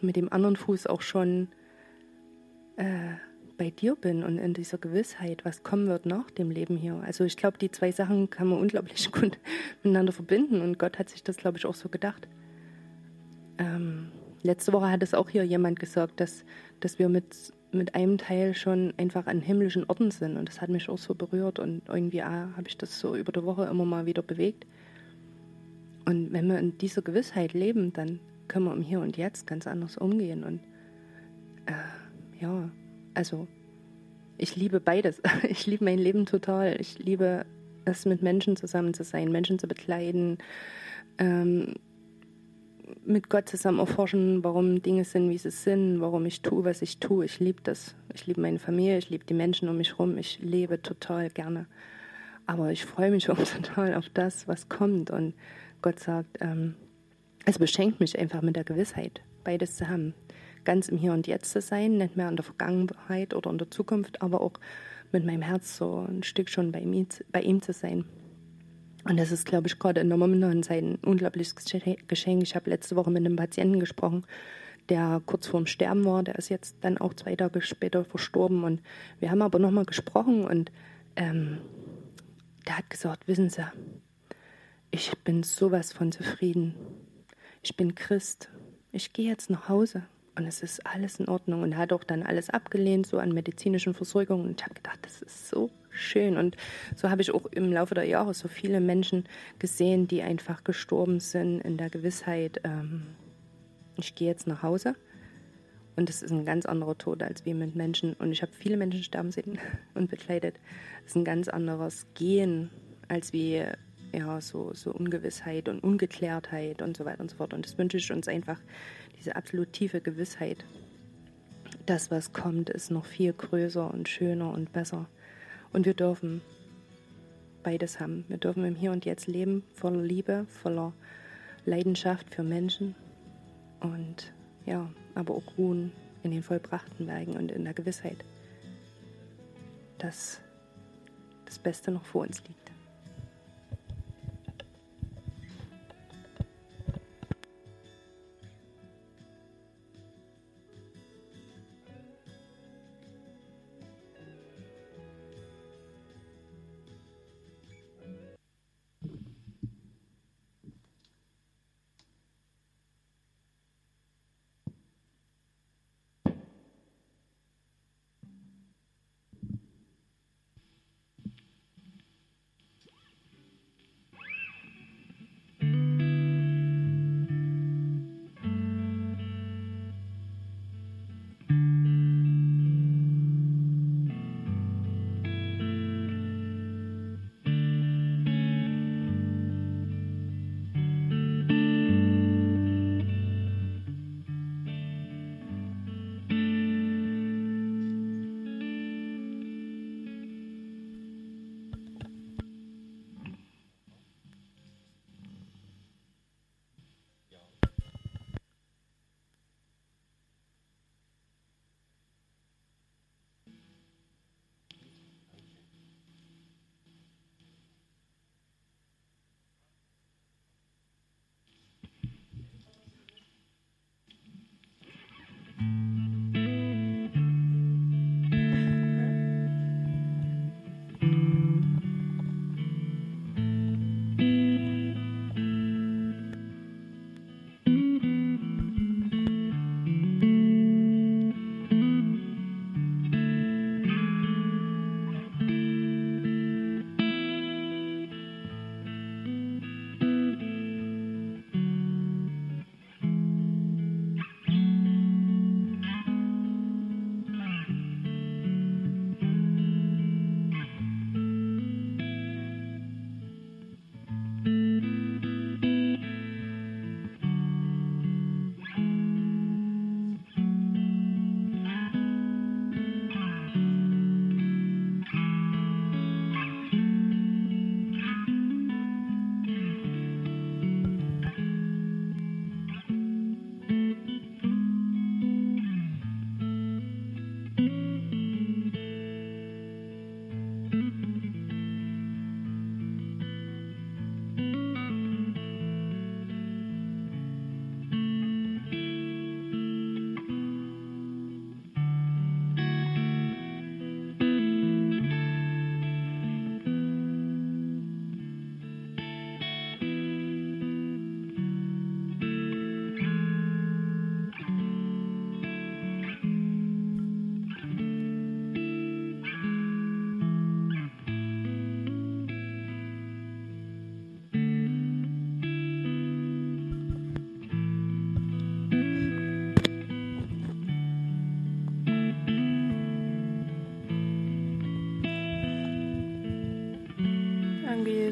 S5: mit dem anderen Fuß auch schon äh, bei dir bin und in dieser Gewissheit, was kommen wird nach dem Leben hier. Also ich glaube, die zwei Sachen kann man unglaublich gut miteinander verbinden und Gott hat sich das, glaube ich, auch so gedacht. Ähm, letzte Woche hat es auch hier jemand gesagt, dass, dass wir mit mit einem Teil schon einfach an himmlischen Orten sind. Und das hat mich auch so berührt und irgendwie ah, habe ich das so über die Woche immer mal wieder bewegt. Und wenn wir in dieser Gewissheit leben, dann können wir im Hier und Jetzt ganz anders umgehen. Und äh, ja, also ich liebe beides. Ich liebe mein Leben total. Ich liebe es, mit Menschen zusammen zu sein, Menschen zu bekleiden, ähm, mit Gott zusammen erforschen, warum Dinge sind, wie sie sind, warum ich tue, was ich tue. Ich liebe das. Ich liebe meine Familie, ich liebe die Menschen um mich herum. Ich lebe total gerne. Aber ich freue mich auch total auf das, was kommt. Und Gott sagt, ähm, es beschenkt mich einfach mit der Gewissheit, beides zu haben. Ganz im Hier und Jetzt zu sein, nicht mehr in der Vergangenheit oder in der Zukunft, aber auch mit meinem Herz so ein Stück schon bei ihm, bei ihm zu sein. Und das ist, glaube ich, gerade in der momentanen Zeit ein unglaubliches Geschenk. Ich habe letzte Woche mit einem Patienten gesprochen, der kurz vorm Sterben war. Der ist jetzt dann auch zwei Tage später verstorben. Und wir haben aber nochmal gesprochen und ähm, der hat gesagt, wissen Sie, ich bin sowas von zufrieden. Ich bin Christ. Ich gehe jetzt nach Hause und es ist alles in Ordnung. Und hat auch dann alles abgelehnt, so an medizinischen Versorgungen. Und ich habe gedacht, das ist so schön. Und so habe ich auch im Laufe der Jahre so viele Menschen gesehen, die einfach gestorben sind in der Gewissheit, ähm, ich gehe jetzt nach Hause. Und das ist ein ganz anderer Tod als wir mit Menschen. Und ich habe viele Menschen sterben sehen und begleitet. Das ist ein ganz anderes Gehen als wie ja, so, so Ungewissheit und Ungeklärtheit und so weiter und so fort. Und das wünsche ich uns einfach, diese absolut tiefe Gewissheit. Das, was kommt, ist noch viel größer und schöner und besser. Und wir dürfen beides haben. Wir dürfen im Hier und Jetzt leben, voller Liebe, voller Leidenschaft für Menschen und ja, aber auch ruhen in den vollbrachten Werken und in der Gewissheit, dass das Beste noch vor uns liegt.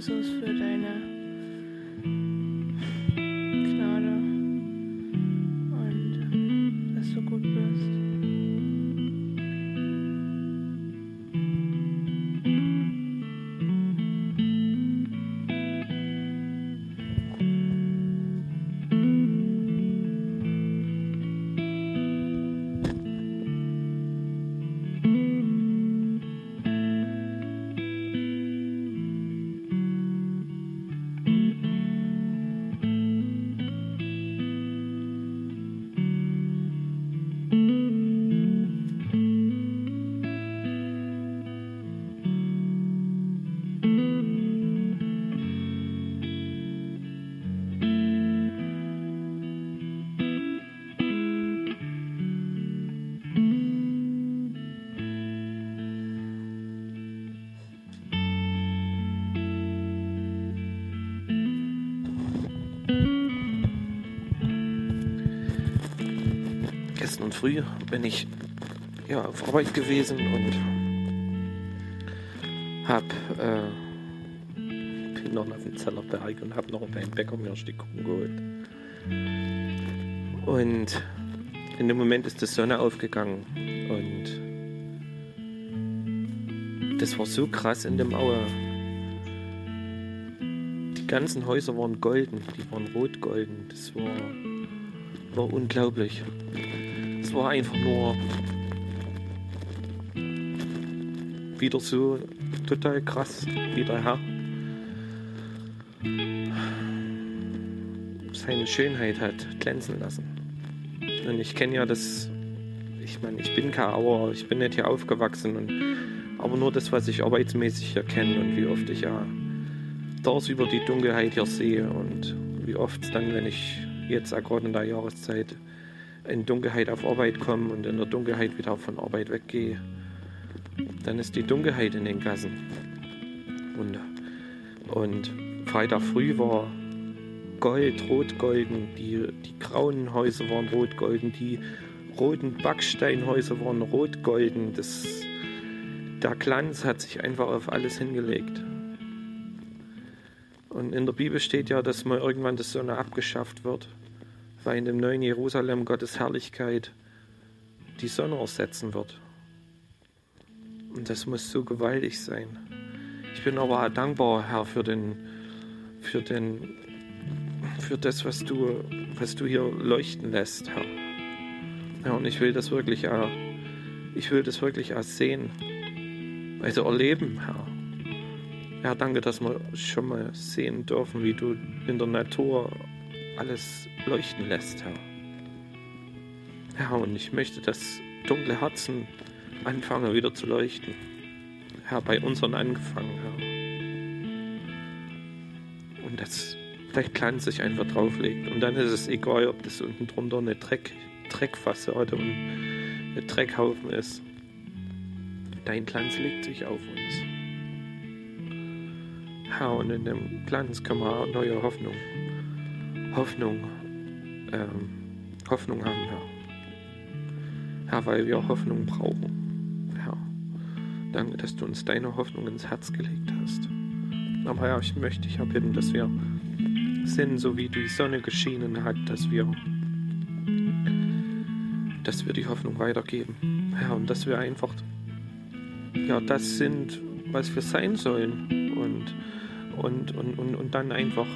S6: Jesus,
S7: früh bin ich ja, auf Arbeit gewesen und hab äh, bin noch auf dem Zellerberg und hab noch beim Bäcker mir ein Stück Kuchen geholt. Und in dem Moment ist die Sonne aufgegangen und das war so krass in dem Aue. Die ganzen Häuser waren golden, die waren rot-golden. Das war, war unglaublich. Es war einfach nur wieder so total krass, wie der Herr seine Schönheit hat glänzen lassen. Und ich kenne ja das, ich meine, ich bin kein Auer, ich bin nicht hier aufgewachsen, und, aber nur das, was ich arbeitsmäßig hier kenne und wie oft ich ja das über die Dunkelheit hier sehe und wie oft dann, wenn ich jetzt gerade in der Jahreszeit in Dunkelheit auf Arbeit komme und in der Dunkelheit wieder von Arbeit weggehe, dann ist die Dunkelheit in den Gassen. Und, und Freitag früh war Gold, rot-golden, die, die grauen Häuser waren rot-golden, die roten Backsteinhäuser waren rot-golden. Der Glanz hat sich einfach auf alles hingelegt. Und in der Bibel steht ja, dass mal irgendwann das Sonne abgeschafft wird, weil in dem neuen Jerusalem Gottes Herrlichkeit die Sonne ersetzen wird. Und das muss so gewaltig sein. Ich bin aber dankbar, Herr, für den, für den, für das, was du, was du hier leuchten lässt, Herr. Ja, und ich will das wirklich auch, ich will das wirklich auch sehen, also erleben, Herr. Ja, danke, dass wir schon mal sehen dürfen, wie du in der Natur alles leuchten lässt, Herr. Ja, und ich möchte, dass dunkle Herzen anfangen wieder zu leuchten. Herr, bei unseren angefangen, Herr. Und dass der Glanz sich einfach drauflegt. Und dann ist es egal, ob das unten drunter eine Dreck, Dreckfassade und ein Dreckhaufen ist. Dein Glanz legt sich auf uns. Herr, und in dem Glanz können wir neue Hoffnung, Hoffnung, ähm, Hoffnung haben, Herr. Herr, weil wir Hoffnung brauchen. Herr, danke, dass du uns deine Hoffnung ins Herz gelegt hast. Aber Herr, ich möchte dich erbitten, dass wir sind, so wie die Sonne geschienen hat, dass wir, dass wir die Hoffnung weitergeben. Herr, und dass wir einfach ja, das sind, was wir sein sollen. Und, und, und, und, und dann einfach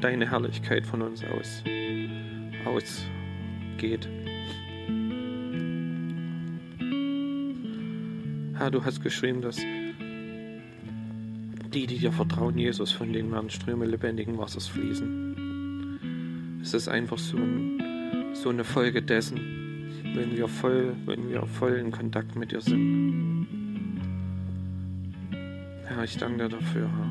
S7: deine Herrlichkeit von uns aus ausgeht. Herr, du hast geschrieben, dass die, die dir vertrauen, Jesus, von denen werden Ströme lebendigen Wassers fließen. Es ist einfach so, ein, so eine Folge dessen, wenn wir voll, wenn wir voll in Kontakt mit dir sind. Herr, ich danke dir dafür, Herr.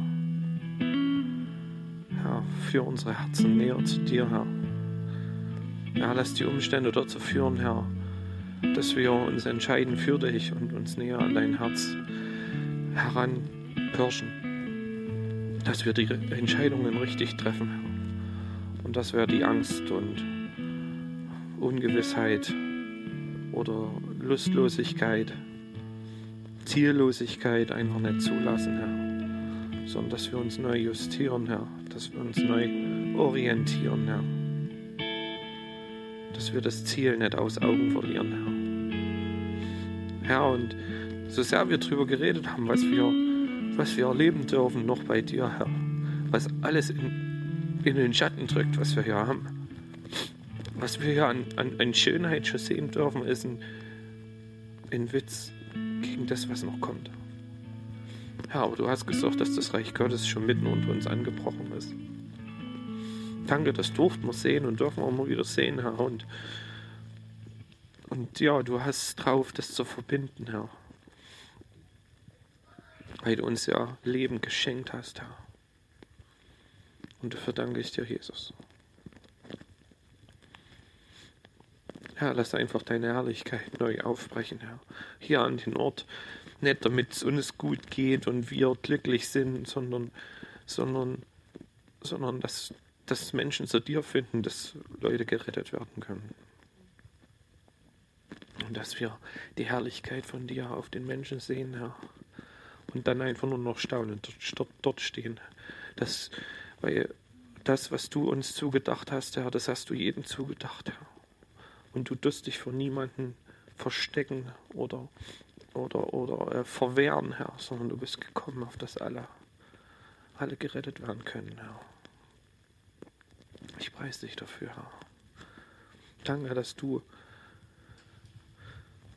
S7: Herr, führ unsere Herzen näher zu dir, Herr. Herr, lass die Umstände dazu führen, Herr, dass wir uns entscheiden für dich und uns näher an dein Herz heranpirschen. Dass wir die Entscheidungen richtig treffen, Herr. Und dass wir die Angst und Ungewissheit oder Lustlosigkeit, Ziellosigkeit einfach nicht zulassen, Herr. sondern dass wir uns neu justieren, Herr, dass wir uns neu orientieren, Herr. Dass wir das Ziel nicht aus Augen verlieren, Herr. Herr, und so sehr wir darüber geredet haben, was wir, was wir erleben dürfen, noch bei dir, Herr, was alles in, in den Schatten drückt, was wir hier haben, was wir hier an, an, an Schönheit schon sehen dürfen, ist ein, ein Witz gegen das, was noch kommt. Ja, aber du hast gesagt, dass das Reich Gottes schon mitten unter uns angebrochen ist. Danke, das durften wir sehen und dürfen wir immer wieder sehen, Herr. Und, und ja, du hast drauf, das zu verbinden, Herr. Weil du uns ja Leben geschenkt hast, Herr. Und dafür danke ich dir, Jesus. Herr, lass einfach deine Herrlichkeit neu aufbrechen, Herr. Hier an den Ort, nicht damit es uns gut geht und wir glücklich sind, sondern, sondern, sondern dass, dass Menschen zu dir finden, dass Leute gerettet werden können. Und dass wir die Herrlichkeit von dir auf den Menschen sehen, Herr. Und dann einfach nur noch staunen, dort, dort stehen. Das, weil das, was du uns zugedacht hast, Herr, das hast du jedem zugedacht, Herr. Und du wirst dich vor niemanden verstecken oder, oder, oder äh, verwehren, Herr, sondern du bist gekommen, auf das alle, alle gerettet werden können, Herr. Ich preise dich dafür, Herr. Danke, dass du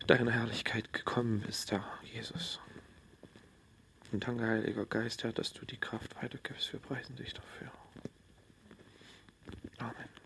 S7: deiner Herrlichkeit gekommen bist, Herr Jesus. Und danke, Heiliger Geist, Herr, dass du die Kraft weitergibst. Wir preisen dich dafür. Amen.